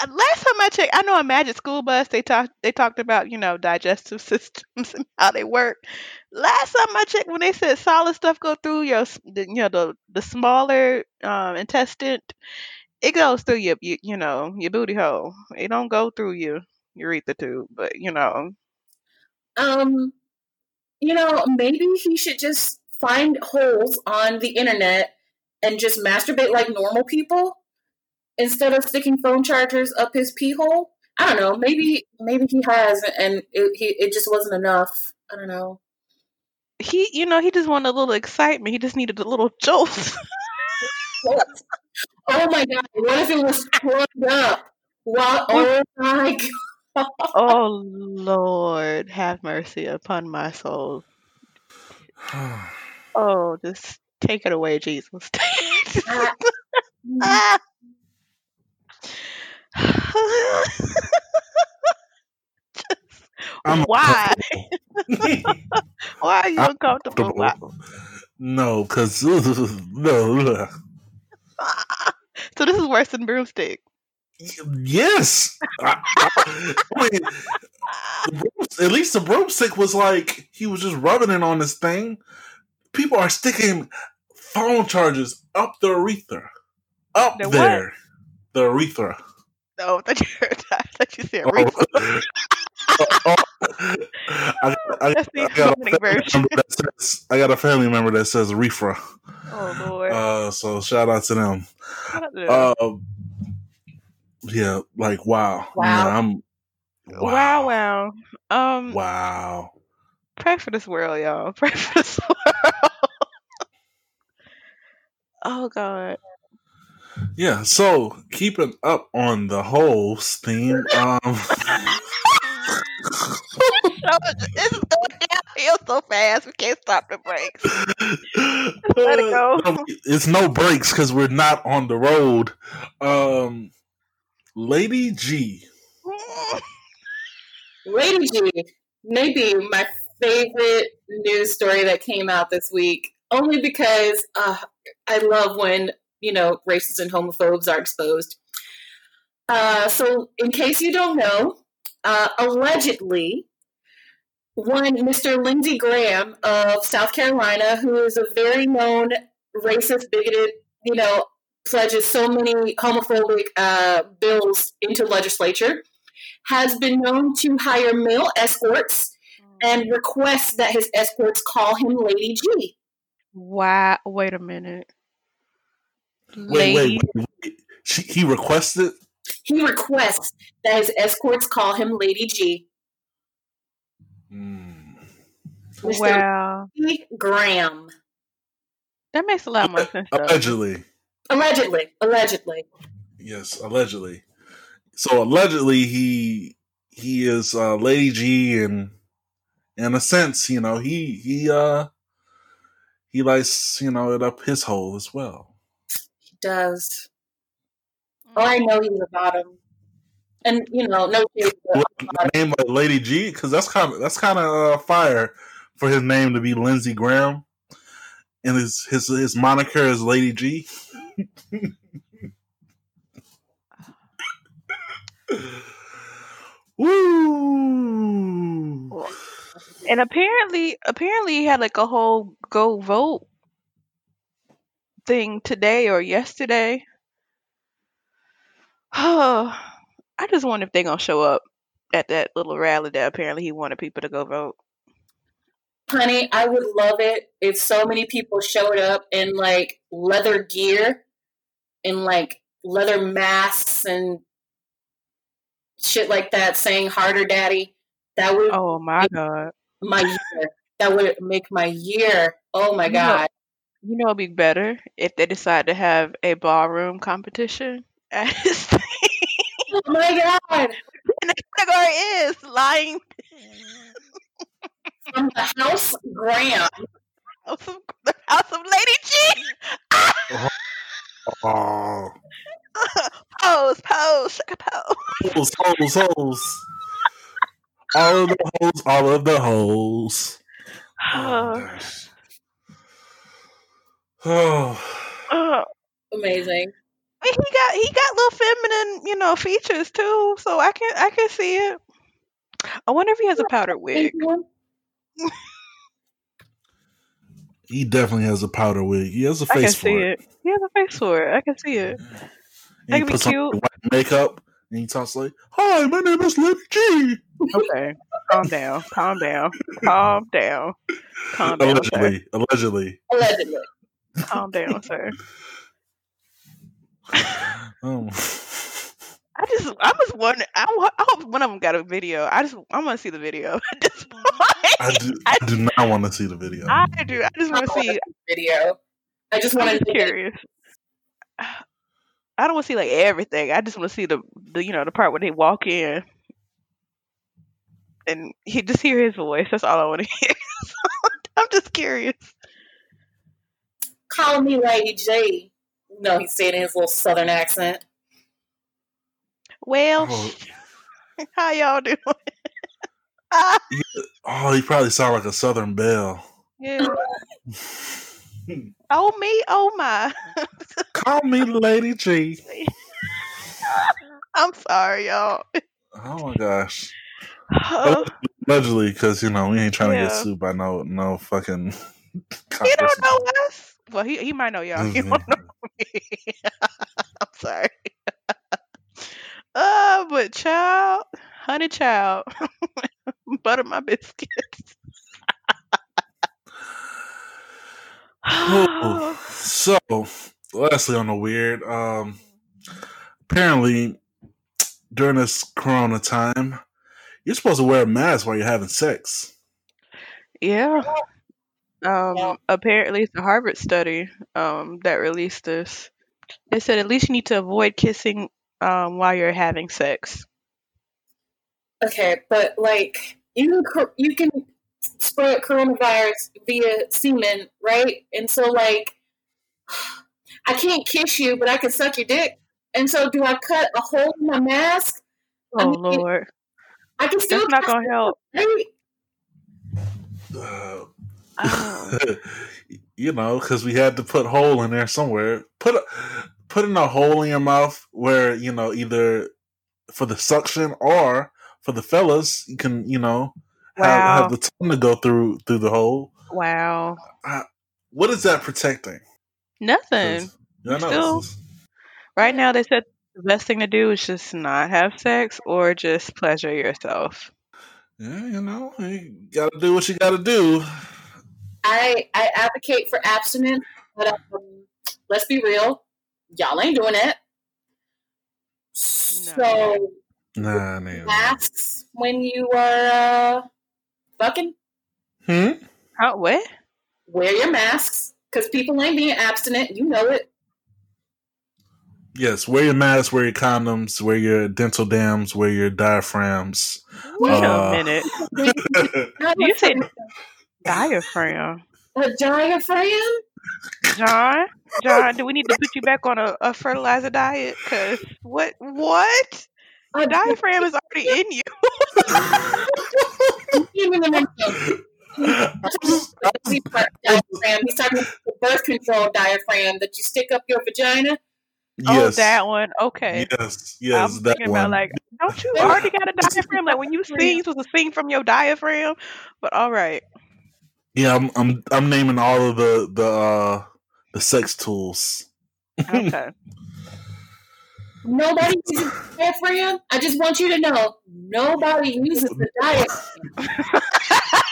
Last time I checked, I know on Magic School Bus they talked they talked about you know digestive <laughs> systems and how they work. Last time I checked, when they said solid stuff go through your the, you know the the smaller um, intestine, it goes through your you, you know your booty hole. It don't go through your urethra tube, but you know um, you know, maybe he should just find holes on the internet and just masturbate like normal people instead of sticking phone chargers up his pee hole. I don't know. Maybe maybe he has, and it, he, it just wasn't enough. I don't know. he you know he just wanted a little excitement. He just needed a little jolt. <laughs> Oh my god! What if it was plugged up? What? Oh my <laughs> god! oh Lord, have mercy upon my soul. <sighs> Oh, just take it away, Jesus. <laughs> Why? Why are you uncomfortable? Why? uncomfortable. no, because <laughs> no. So this is worse than broomstick. Yes, I, I, I mean, at least the broomstick was like he was just rubbing it on this thing. People are sticking phone chargers up the urethra, up The what? there, the urethra. No, thought you, heard, I thought you said Oh, reefer. <laughs> oh, I, I, That's the I got a family member that says I got a family member that says urethra. Oh Lord. Uh, so shout out to them. Uh, yeah, like wow, Wow. Yeah, I'm wow, wow. Um, wow. pray for this world, y'all. <laughs> Pray for this world. Oh God. Yeah, so keeping up on the whole theme, <laughs> um, this is going downhill so fast. We can't stop the brakes. let it go. <laughs> it's no breaks because we're not on the road. Um, Lady G, <laughs> Lady G, maybe my favorite news story that came out this week, only because uh, I love when you know racists and homophobes are exposed. Uh, so, in case you don't know, uh, allegedly, one Mr. Lindsey Graham of South Carolina, who is a very known racist, bigoted, you know, pledges so many homophobic uh, bills into legislature, has been known to hire male escorts and request that his escorts call him Lady G. Wow. Wait a minute. wait, wait, wait, wait. She, he requested. He requests that his escorts call him Lady G. Mm. Mr. Wow. Graham. That makes a lot more sense. though. Allegedly. Allegedly. Allegedly. Yes, allegedly. So allegedly he he is uh Lady G and in a sense, you know, he he uh he likes, you know, it up his hole as well. He does. Oh, I know he's a bottom. And, you know, no shade to name like Lady G because that's kind of that's kind of uh, fire for his name to be Lindsey Graham, and his his his moniker is Lady G. <laughs> <laughs> Woo! And apparently, apparently, he had like a whole go vote thing today or yesterday. Oh, <sighs> I just wonder if they're gonna show up at that little rally that apparently he wanted people to go vote. Honey, I would love it if so many people showed up in like leather gear and like leather masks and shit like that saying harder daddy. That would Oh my god! My year. That would make my year. Oh my You know- god. You know, it'd be better if they decide to have a ballroom competition at <laughs> his thing. Oh my god. and the category is lying. From the house Graham. House of, the House of Lady G. Oh, <laughs> pose, pose, sugar pose. holes, holes, holes. All of the holes, all of the holes. <sighs> Oh, gosh. <sighs> Oh, Amazing. he got he got little feminine, you know, features too. So I can I can see it. I wonder if he has a powdered wig. he definitely has a powder wig. He has a I can face see for it. it. He has a face for it. I can see it. And That he could be puts on cute. white makeup and he talks like, "Hi, my name is Lady G." Okay, calm down, calm down, calm down, calm down, sir. Allegedly, allegedly. Allegedly. Calm down, sir. Oh. I just, I was wondering. I, I hope one of them got a video. I just, I want to see the video <laughs> at this point. I do, I do not want to see the video. I do. I just want to see. The video. I just I'm want just to curious. I don't want to see like everything. I just want to see the, the, you know, the part where they walk in, and he just hear his voice. That's all I want to <laughs> hear. I'm just curious. call me Lady J. No, he's saying in his little southern accent. Well, Oh. <laughs> how y'all doing? <laughs> Oh, he probably sound like a Southern Belle. yeah. Oh me, oh my. Call me Lady G. <laughs> I'm sorry, y'all. Oh my gosh. Allegedly, because you know we ain't trying to get Yeah. sued by no no fucking. <laughs> he don't know us. Well, he he might know y'all. He don't know me. <laughs> I'm sorry. Uh, but child, honey child, butter my biscuits. <sighs> So, lastly, on the weird, um, apparently during this Corona time, you're supposed to wear a mask while you're having sex. yeah. Um, Yeah. apparently it's a Harvard study um that released this. They said at least you need to avoid kissing um while you're having sex. Okay, but like you can you can spread coronavirus via semen, right? And so like I can't kiss you, but I can suck your dick. And so do I cut a hole in my mask? I Oh mean, Lord, I can still that's not gonna help. Uh, Oh. <laughs> you know, because we had to put hole in there somewhere. Put a, put in a hole in your mouth where you know either for the suction or for the fellas, you can you know have, Wow. have the tongue to go through through the hole. Wow, What is that protecting? 'Cause, nothing. I know, Still- this is- Right now, they said the best thing to do is just not have sex or just pleasure yourself. yeah, you know, you gotta do what you gotta do. I I advocate for abstinence, but um, let's be real, y'all ain't doing it. So Nah, nah. masks when you are uh, fucking. Hmm? How what? Wear your masks because people ain't being abstinent. You know it. Yes, wear your masks, wear your condoms, wear your dental dams, wear your diaphragms. Wait Uh, a minute. <laughs> You said diaphragm. a diaphragm? John, John, do we need to put you back on a, a fertilizer diet? Cause what what? A Diaphragm is already in you. <laughs> diaphragm. He's talking about the birth control diaphragm that you stick up your vagina. Oh, yes. that one. Okay. Yes, yes, I'm that thinking one. about like, don't you already got a diaphragm? Like when you <laughs> sing, you supposed to sing from your diaphragm. But all right. yeah, I'm, I'm I'm naming all of the the uh the sex tools. Okay. <laughs> Nobody uses the <laughs> diaphragm. I just want you to know nobody uses the diaphragm.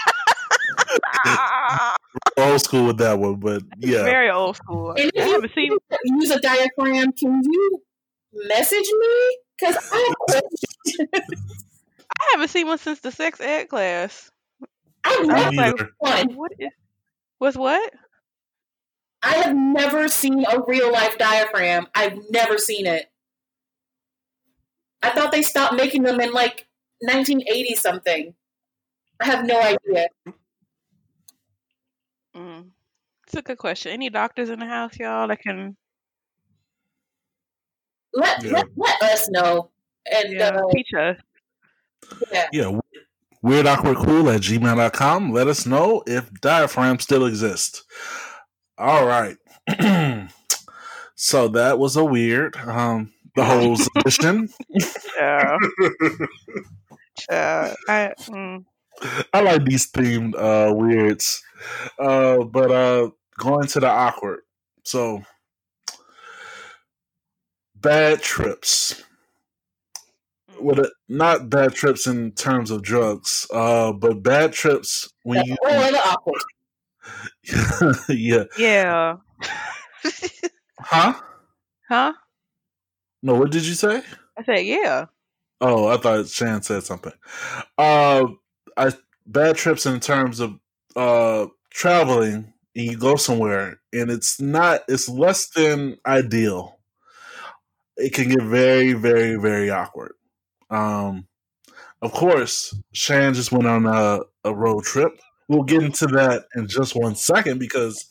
<laughs> Old school with that one, but yeah. Very old school. And if I you haven't seen. use a diaphragm, can you message me? Because I have questions. <laughs> I haven't seen one since the sex ed class. I've never was like, Neither. one. what is? Was what? I have never seen a real life diaphragm. I've never seen it. I thought they stopped making them in like 1980 something. I have no idea. It's a good question. Any doctors in the house, y'all, that can Let Yeah. let, let us know. And yeah, uh, teach us? yeah. Yeah. Weird awkward cool at gmail.com. Let us know if diaphragm still exists. All right. <clears throat> so that was a weird um the whole edition. <laughs> <laughs> Yeah. Uh, I, mm, I like these themed uh weirds. Uh but uh going to the awkward. So bad trips. With a, not bad trips in terms of drugs, uh, but bad trips when you Or the awkward. <laughs> yeah. yeah. <laughs> Huh? huh? No, what did you say? I said, yeah. Oh, I thought Shan said something. Uh, I bad trips in terms of uh traveling and you go somewhere and it's not it's less than ideal. It can get very, very, very awkward. Um, of course, Shan just went on a, a road trip. We'll get into that in just one second because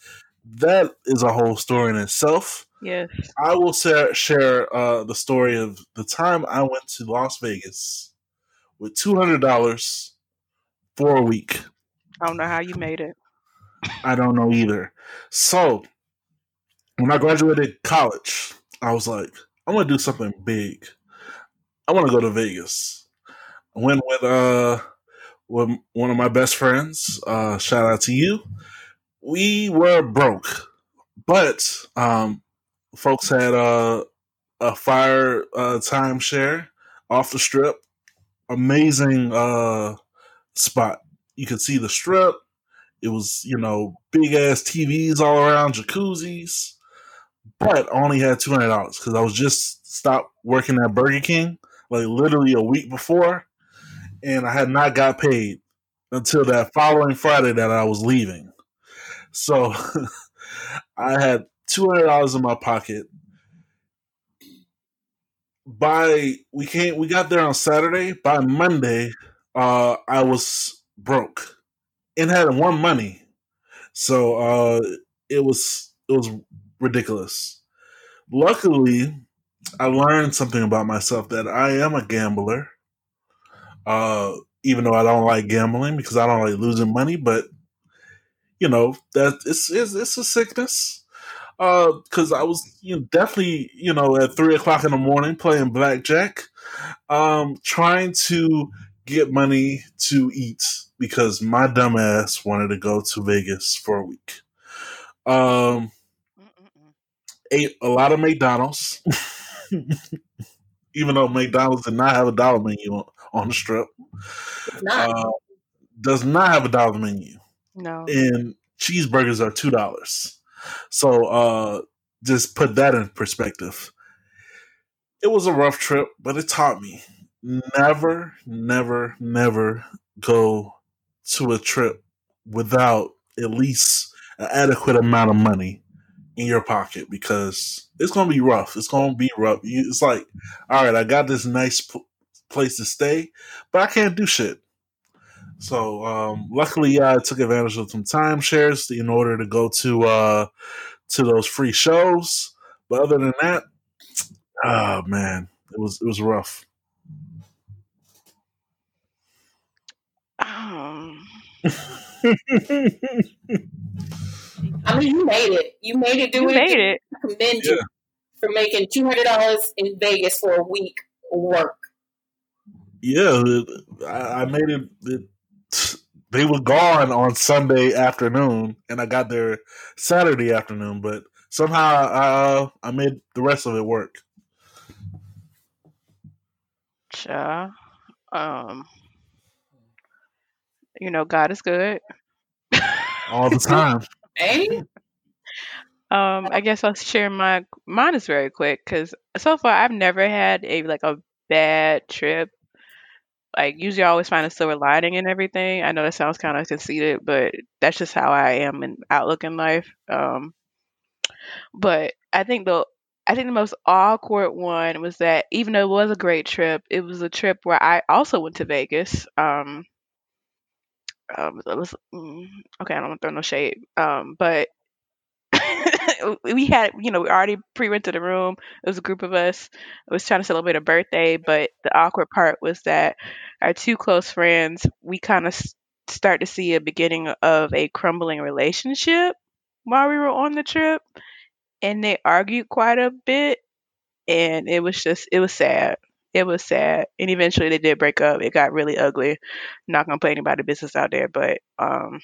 that is a whole story in itself. Yes. I will share, share uh, the story of the time I went to Las Vegas with two hundred dollars for a week. I don't know how you made it. I don't know either. So when I graduated college, I was like, I want to do something big. I want to go to Vegas. I went with uh with one of my best friends. Uh, shout out to you. We were broke, but um, folks had uh, a fire uh, timeshare off the strip. Amazing uh, spot. You could see the strip. It was, you know, big ass TVs all around, jacuzzis. But I only had two hundred dollars because I was just stopped working at Burger King like literally a week before, and I had not got paid until that following Friday that I was leaving. So <laughs> I had two hundred dollars in my pocket. By we came, we got there on Saturday. By Monday, uh, I was broke and had one money. So uh, it was it was ridiculous. Luckily, I learned something about myself that I am a gambler. Uh, even though I don't like gambling because I don't like losing money, but you know that it's it's, it's a sickness. Because I was you know, definitely you know at three o'clock in the morning playing blackjack, um, trying to get money to eat because my dumbass wanted to go to Vegas for a week. Um, Mm-mm-mm. ate a lot of McDonald's, <laughs> even though McDonald's did not have a dollar menu on, on the strip. Not. Uh, does not have a dollar menu, No. and cheeseburgers are two dollars. So uh, just put that in perspective. it was a rough trip, but it taught me never, never, never go to a trip without at least an adequate amount of money in your pocket because it's to be rough. It's to be rough. It's like, all right, I got this nice p- place to stay, but I can't do shit. So um, luckily, I took advantage of some timeshares in order to go to uh, to those free shows. But other than that, oh man, it was it was rough. <laughs> I mean, you made it. You made it. Do you it. made it. I commend you for making two hundred dollars in Vegas for a week work. Yeah, I, I made it, it. They were gone on Sunday afternoon, and I got there Saturday afternoon. But somehow, uh, I made the rest of it work. Cha. Um, you know, God is good. all the time. <laughs> Ain't he? Um, I guess I'll share my mine is very quick because so far I've never had a like a bad trip. Like usually I always find a silver lining in everything. I know that sounds kind of conceited, but that's just how I am in outlook in life. Um, but I think the I think the most awkward one was that even though it was a great trip, it was a trip where I also went to Vegas. Um, um was mm, okay. I don't want to throw no shade. Um, but <laughs> we had you know we already pre-rented a room. It was a group of us. I was trying to celebrate a birthday, but the awkward part was that our two close friends we kind of start to see a beginning of a crumbling relationship while we were on the trip, and they argued quite a bit, and it was just it was sad. It was sad, and eventually they did break up. It got really ugly. Not gonna play anybody business out there, but um,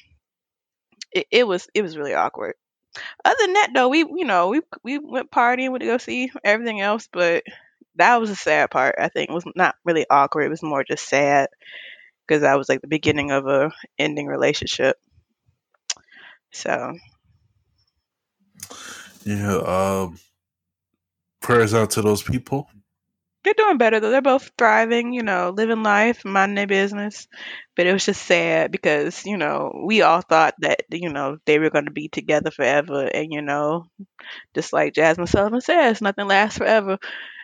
it, it was it was really awkward. Other than that, though, we you know we we went partying, went to go see everything else, but that was the sad part. I think it was not really awkward. It was more just sad because that was like the beginning of a ending relationship. So Yeah. Um, prayers out to those people. They're doing better though. They're both thriving, you know, living life, minding their business. But it was just sad because you know we all thought that you know they were going to be together forever, and you know, just like Jazmine Sullivan says, nothing lasts forever.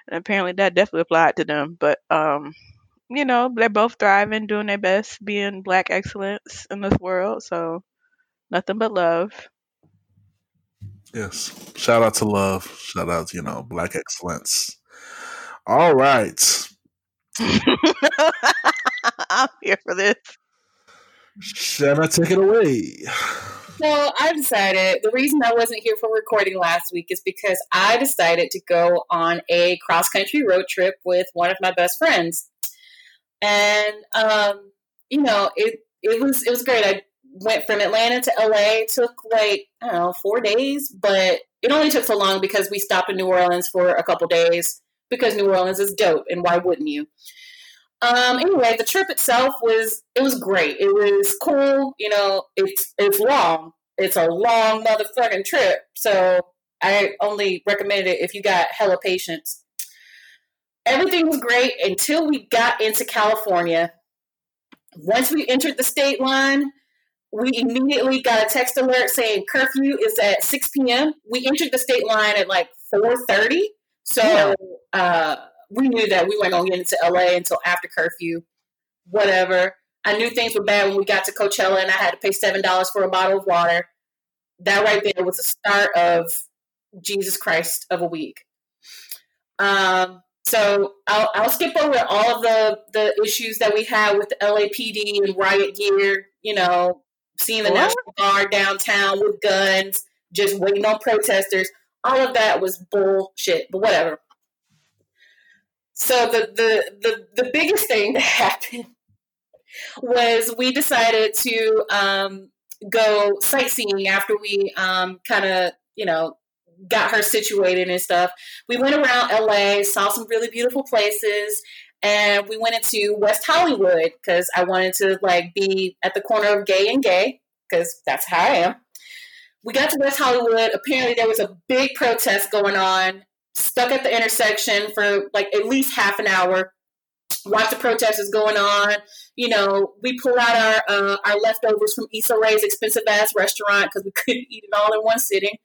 And apparently that definitely applied to them. But um, you know, they're both thriving, doing their best, being black excellence in this world. So nothing but love. Yes. Shout out to love. Shout out, to, you know, black excellence. All right. <laughs> I'm here for this. Shanna, take it away. So I decided the reason I wasn't here for recording last week is because I decided to go on a cross country road trip with one of my best friends, and um, you know it it was it was great. I went from Atlanta to LA. It took like I don't know four days, but it only took so long because we stopped in New Orleans for a couple days because New Orleans is dope, and why wouldn't you? Um, anyway, the trip itself was it was great. It was cool. You know, it's it's long. It's a long motherfucking trip. So I only recommend it if you got hella patience. Everything was great until we got into California. Once we entered the state line, we immediately got a text alert saying curfew is at 6 p.m. We entered the state line at like 4:30. So uh, we knew that we weren't going to get into LA until after curfew. Whatever. I knew things were bad when we got to Coachella and I had to pay seven dollars for a bottle of water. That right there was the start of Jesus Christ of a week. Um, so I'll, I'll skip over all of the the issues that we had with the LAPD and riot gear. You know, seeing the What? National Guard downtown with guns, just waiting on protesters. All of that was bullshit. But whatever. So the the the, the biggest thing that <laughs> happened was we decided to um, go sightseeing after we um, kind of you know got her situated and stuff. We went around LA, saw some really beautiful places, and we went into West Hollywood because I wanted to like be at the corner of gay and gay because that's how I am. We got to West Hollywood. Apparently, there was a big protest going on, stuck at the intersection for like at least half an hour. Watch the protesters going on. You know, we pull out our uh, our leftovers from Issa Rae's expensive ass restaurant because we <laughs> couldn't eat it all in one sitting.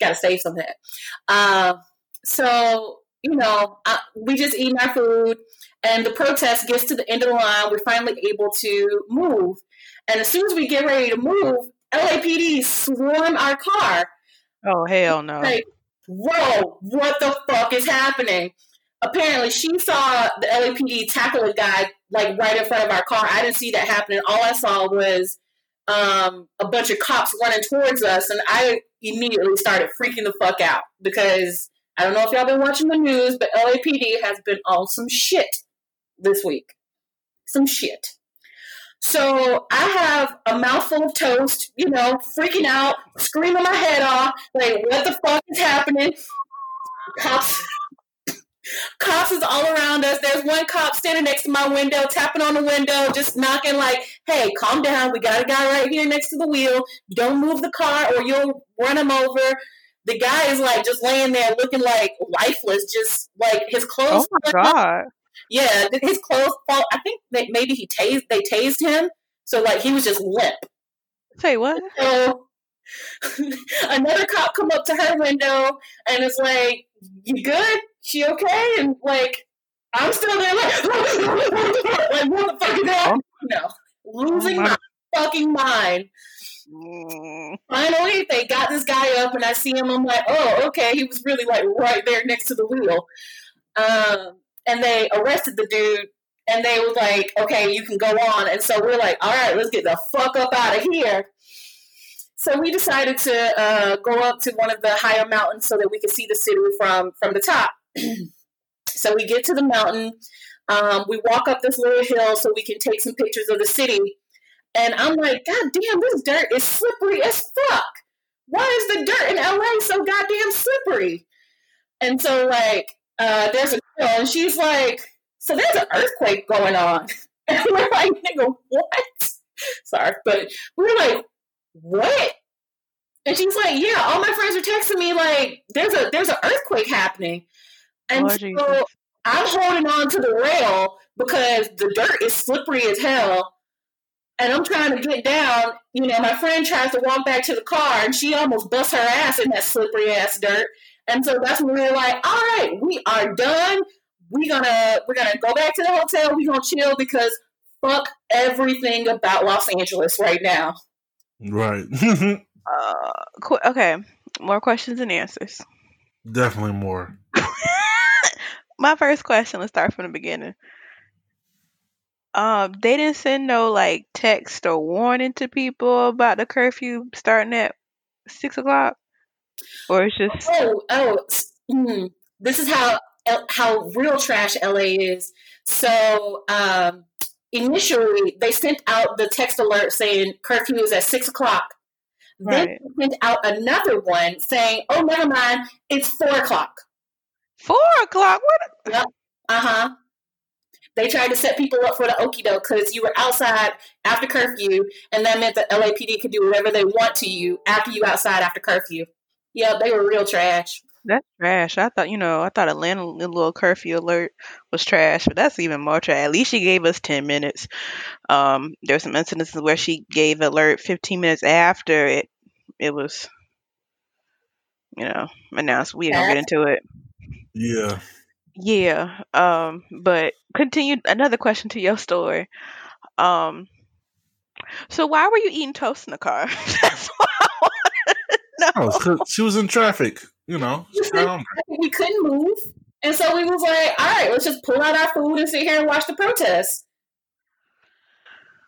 Got to save some of that. Uh, so you know, uh, we just eat our food, and the protest gets to the end of the line. We're finally able to move, and as soon as we get ready to move, LAPD swarm our car. Oh hell no! Like, whoa, what the fuck is happening? Apparently, she saw the LAPD tackle a guy like right in front of our car. I didn't see that happening. All I saw was um, a bunch of cops running towards us, and I immediately started freaking the fuck out because I don't know if y'all been watching the news, but LAPD has been on some shit this week. Some shit. So I have a mouthful of toast, you know, freaking out, screaming my head off, like, what the fuck is happening? Cops, cops is all around us. There's one cop standing next to my window, tapping on the window, just knocking, like, hey, calm down. We got a guy right here next to the wheel. Don't move the car or you'll run him over. The guy is like just laying there looking like lifeless, just like his clothes. Oh my god! Yeah, his clothes fall. I think that maybe he tased. They tased him, so like he was just limp. Say what? So <laughs> another cop come up to her window and it's like, "You good? She okay?" And like, I'm still there, like, <laughs> like what the fuck is that? No, losing oh my-, my fucking mind. Finally, they got this guy up, and I see him. I'm like, oh, okay. He was really like right there next to the wheel. Um, and they arrested the dude and they was like, okay, you can go on. And so we're like, all right, let's get the fuck up out of here. So we decided to uh, go up to one of the higher mountains so that we could see the city from from the top. <clears throat> so we get to the mountain. Um, we walk up this little hill so we can take some pictures of the city. And I'm like, God damn, this dirt is slippery as fuck. Why is the dirt in LA so goddamn slippery? And so like uh, there's a and she's like, "So there's an earthquake going on," <laughs> and we're like, "Nigga, what?" Sorry, but we're like, "What?" And she's like, "Yeah, all my friends are texting me like, there's a there's an earthquake happening," and oh, so Jesus. I'm holding on to the rail because the dirt is slippery as hell. And I'm trying to get down. You know, my friend tries to walk back to the car and she almost busts her ass in that slippery ass dirt. And so that's when we were like, all right, we are done. We're gonna we're gonna go back to the hotel. We're gonna chill because fuck everything about Los Angeles right now. Right. <laughs> uh, qu- okay. More questions and answers. Definitely more. <laughs> My first question. Let's start from the beginning. Um, they didn't send no like text or warning to people about the curfew starting at six o'clock or it's just oh oh mm, this is how how real trash LA is. So um, initially they sent out the text alert saying curfew is at six o'clock. Right. Then they sent out another one saying, "Oh, never mind, it's four o'clock." Four o'clock. What? Yep. Uh huh. They tried to set people up for the okie doke because you were outside after curfew, and that meant that LAPD could do whatever they want to you after you outside after curfew. Yeah, they were real trash. That's trash. I thought, you know, I thought Atlanta little curfew alert was trash, but that's even more trash. At least she gave us ten minutes. Um, there's some incidences where she gave alert fifteen minutes after it. It was, you know, announced. We don't get into it. Yeah. Yeah. Um, but continue. Another question to your story. Um, so why were you eating toast in the car? <laughs> that's what no. Oh, she was in traffic. You know, we couldn't move, and so we was like, "All right, let's just pull out our food and sit here and watch the protests."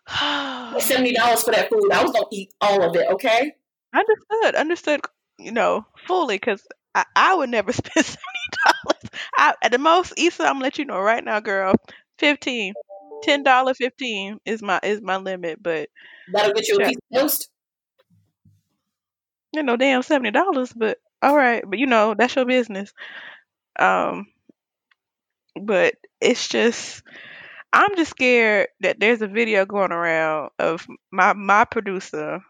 <sighs> Seventy dollars for that food. I was gonna eat all of it. Okay. Understood. Understood. You know, fully because I, I would never <laughs> spend seventy dollars. At the most, Issa, I'm gonna let you know right now, girl. Fifteen. Ten dollar fifteen is my is my limit, but that'll get you a piece of toast. You know, damn seventy dollars, but all right, but you know that's your business. Um, but it's just I'm just scared that there's a video going around of my my producer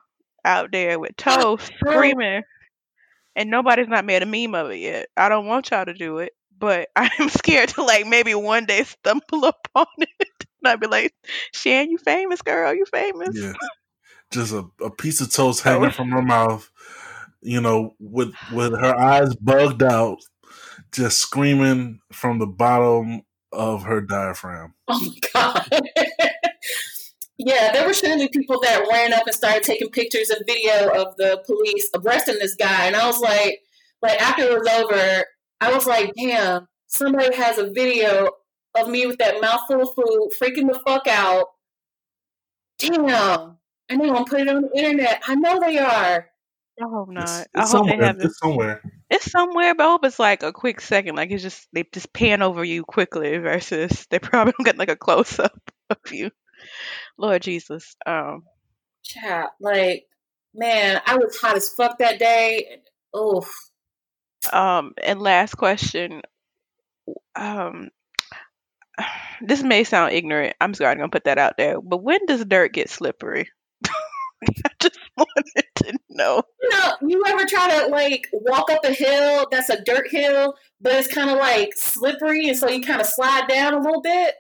out there with toast <laughs> screaming. and nobody's not made a meme of it yet. I don't want y'all to do it, but <laughs> I'm scared to like maybe one day stumble <laughs> upon it. and I'd be like, Shan, you famous, girl, you famous. Yeah. Just a, a piece of toast hanging from her mouth, you know, with with her eyes bugged out, just screaming from the bottom of her diaphragm. Oh my god. <laughs> yeah, there were certainly people that ran up and started taking pictures and video of the police arresting this guy, and I was like, like after it was over, I was like, damn, somebody has a video of me with that mouthful of food, freaking the fuck out. Damn, and they gonna put it on the internet. I know they are. I hope not. It's, I it's hope they haven't. It's somewhere. It's somewhere, but I hope it's like a quick second. Like it's just they just pan over you quickly versus they <laughs> probably don't get like a close up of you. Lord Jesus. Um Chat, like, man, I was hot as fuck that day. Oh, um and last question. Um <sighs> this may sound ignorant. I'm sorry, I'm gonna put that out there. But when does dirt get slippery? <laughs> I just wanted to know. you know, you ever try to like walk up a hill that's a dirt hill, but it's kind of like slippery, and so you kind of slide down a little bit?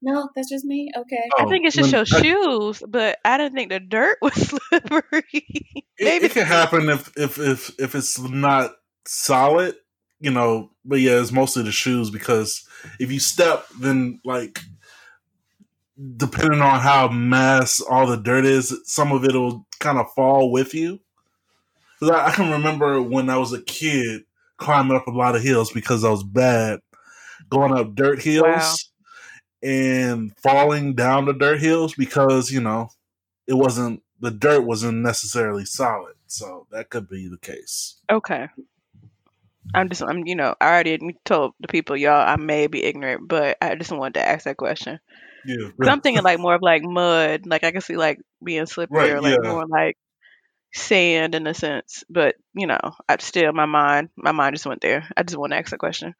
No, that's just me. Okay. Oh, I Oh, think it's just when- your I- shoes, but I didn't think the dirt <laughs> was slippery. It, Maybe it can happen if if if if it's not solid, you know. But yeah, it's mostly the shoes because if you step, then like depending on how mass all the dirt is, some of it'll kind of fall with you. 'Cause I, I can remember when I was a kid climbing up a lot of hills because I was bad going up dirt hills Wow. and falling down the dirt hills because you know it wasn't the dirt wasn't necessarily solid so that could be the case Okay. I'm just, I'm, you know, I already told the people, y'all, I may be ignorant, but I just wanted to ask that question. Yeah <laughs> 'Cause I'm thinking like more of like mud, like I can see like being slippery Right, or like yeah. more like sand in a sense. But you know, I still my mind, my mind just went there. I just want to ask a question.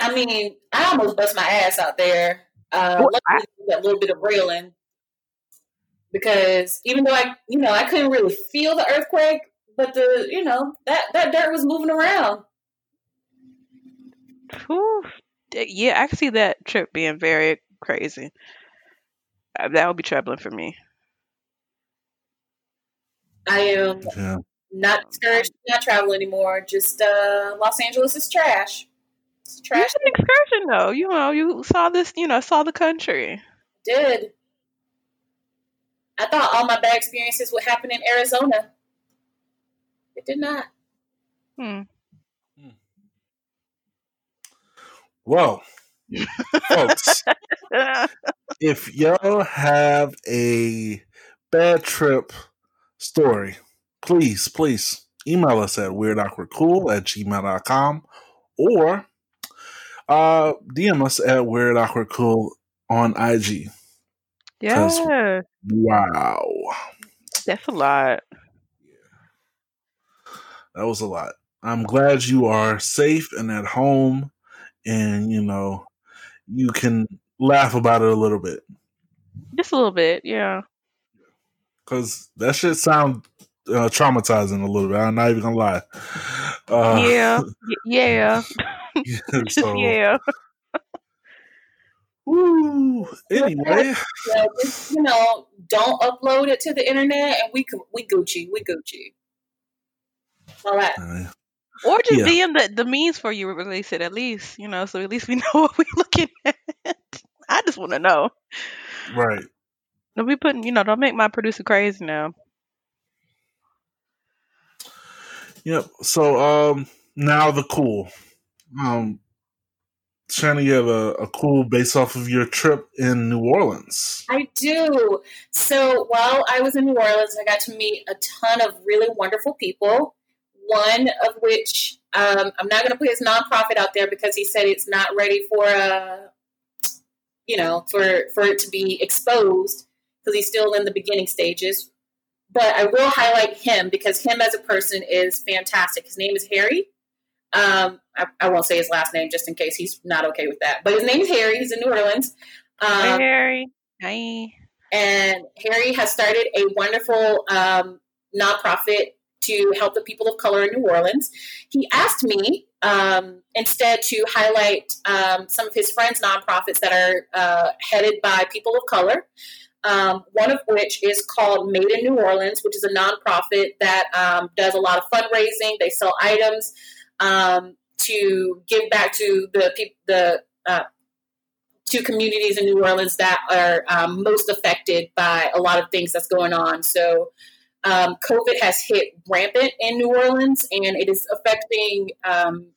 I mean, I almost bust my ass out there. Uh, Well, luckily, that little bit of railing because even though I, you know, I couldn't really feel the earthquake, but the, you know, that that dirt was moving around. Whew. D- Yeah, I can see that trip being very crazy. Uh, That would be troubling for me. I am yeah not discouraged to not travel anymore. Just uh, Los Angeles is trash. It's You trash. did an excursion though. You know, you saw this. You know, saw the country. Did I thought all my bad experiences would happen in Arizona? It did not. Hmm. Well folks <laughs> if y'all have a bad trip story please please email us at weirdawkwardcool at gmail.com or uh dm us at weirdawkwardcool on ig yeah, wow. That's a lot. that was a lot. I'm glad you are safe and at home, and you know you can laugh about it a little bit Just a little bit. Yeah. because that shit sound uh, traumatizing a little bit. I'm not even gonna lie. Uh, yeah. y- <laughs> Yeah. <laughs> So, yeah. woo. Anyway, Yeah, just, you know, don't upload it to the internet, and we co- we Gucci, we Gucci. All right. uh, Or just Yeah. being the the means for you to release it at least, you know, so at least we <laughs> know what we're looking at. I just want to know. right. Don't be putting, you know, don't make my producer crazy now. Yep. So um, now the cool. Um, Shannon, you have a, a cool based off of your trip in New Orleans. I do. So while I was in New Orleans, I got to meet a ton of really wonderful people. One of which um, I'm not going to put his nonprofit out there because he said it's not ready for uh, you know, for for it to be exposed because he's still in the beginning stages. But I will highlight him because him as a person is fantastic. His name is Harry. Um, I, I won't say his last name just in case he's not okay with that. But his name is Harry. He's in New Orleans. Hey, Um, Harry. Hi. and Harry has started a wonderful um, nonprofit to help the people of color in New Orleans. He asked me um, instead to highlight um, some of his friends' nonprofits that are uh, headed by people of color. Um, one of which is called Made in New Orleans, which is a nonprofit that um, does a lot of fundraising. They sell items um, to give back to the the uh, to communities in New Orleans that are um, most affected by a lot of things that's going on. So um, COVID has hit rampant in New Orleans, and it is affecting um,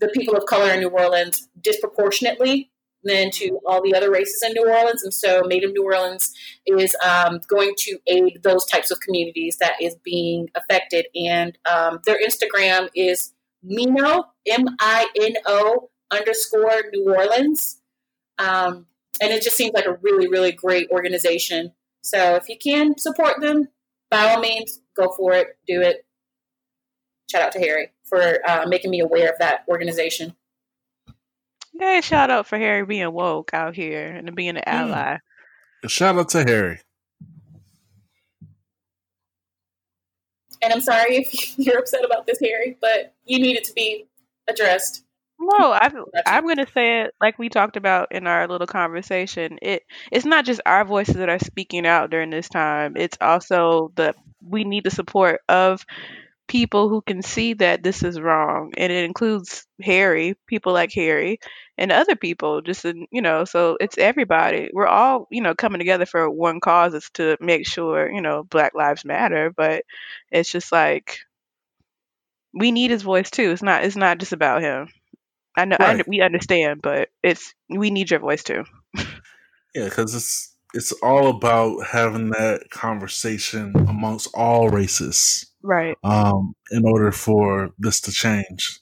the people of color in New Orleans disproportionately than to all the other races in New Orleans. And so, Made in New Orleans is um, going to aid those types of communities that is being affected. And um, their Instagram is Mino M I N O underscore New Orleans. Um, and it just seems like a really, really great organization. So if you can support them, by all means, go for it, do it. Shout out to Harry for uh, making me aware of that organization. Hey, shout out for Harry being woke out here and being an mm. ally. Shout out to Harry. And I'm sorry if <laughs> you're upset about this, Harry, but you need it to be addressed. No, I, I'm going to say it like we talked about in our little conversation. It it's not just our voices that are speaking out during this time. It's also the we need the support of people who can see that this is wrong, and it includes Harry, people like Harry, and other people. Just in, you know, so it's everybody. We're all you know coming together for one cause. Is to make sure you know Black Lives Matter, but it's just like we need his voice too. It's not it's not just about him. I know right. I, we understand, but it's we need your voice too. yeah, because it's it's all about having that conversation amongst all races, right? Um, in order for this to change,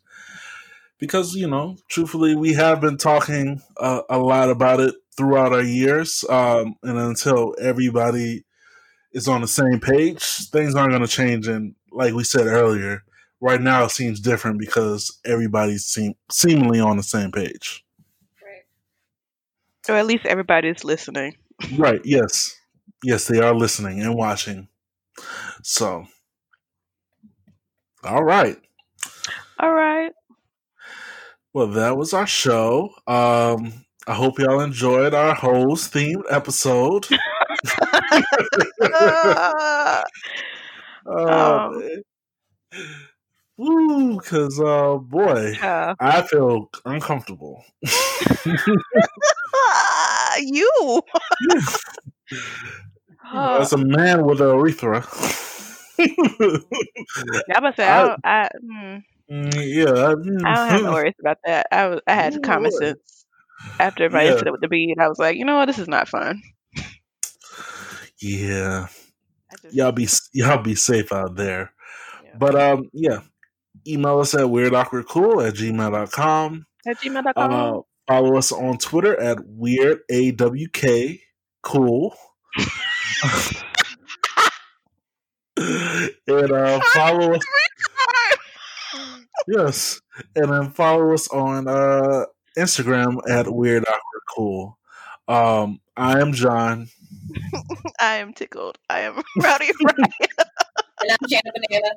because you know, truthfully, we have been talking uh, a lot about it throughout our years, um, and until everybody is on the same page, things aren't going to change. And like we said earlier, right now it seems different because everybody's seem seemingly on the same page. Right. Or at least everybody's listening. right, yes. Yes, they are listening and watching. So all right. All right. Well, that was our show. Um I hope y'all enjoyed our host themed episode. <laughs> <laughs> <laughs> uh, um, Woo, because uh, boy, yeah. I feel uncomfortable. <laughs> you, <laughs> as a man with a urethra. yeah, I say I, I, mm, yeah, I, mm. I don't have no worries about that. I was, I had common sense after my yeah. incident with the bead. And I was like, you know what, this is not fun. Yeah, y'all be y'all be safe out there. Yeah. But um, yeah, email us at weirdawkwardcool at gmail.com. At gmail.com. Uh, follow us on Twitter at weirdawk cool. <laughs> and uh, follow us. yes, and then follow us on uh, Instagram at weird awkward cool. Um, I am John. <laughs> I am tickled. I am Rowdy Brian. and I'm Jana Banana.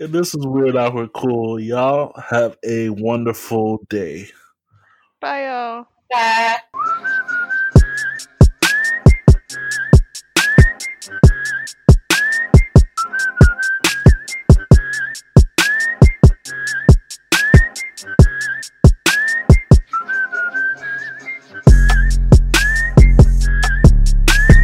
And this is Weird Awkward Cool. Y'all have a wonderful day. Bye, y'all. Bye.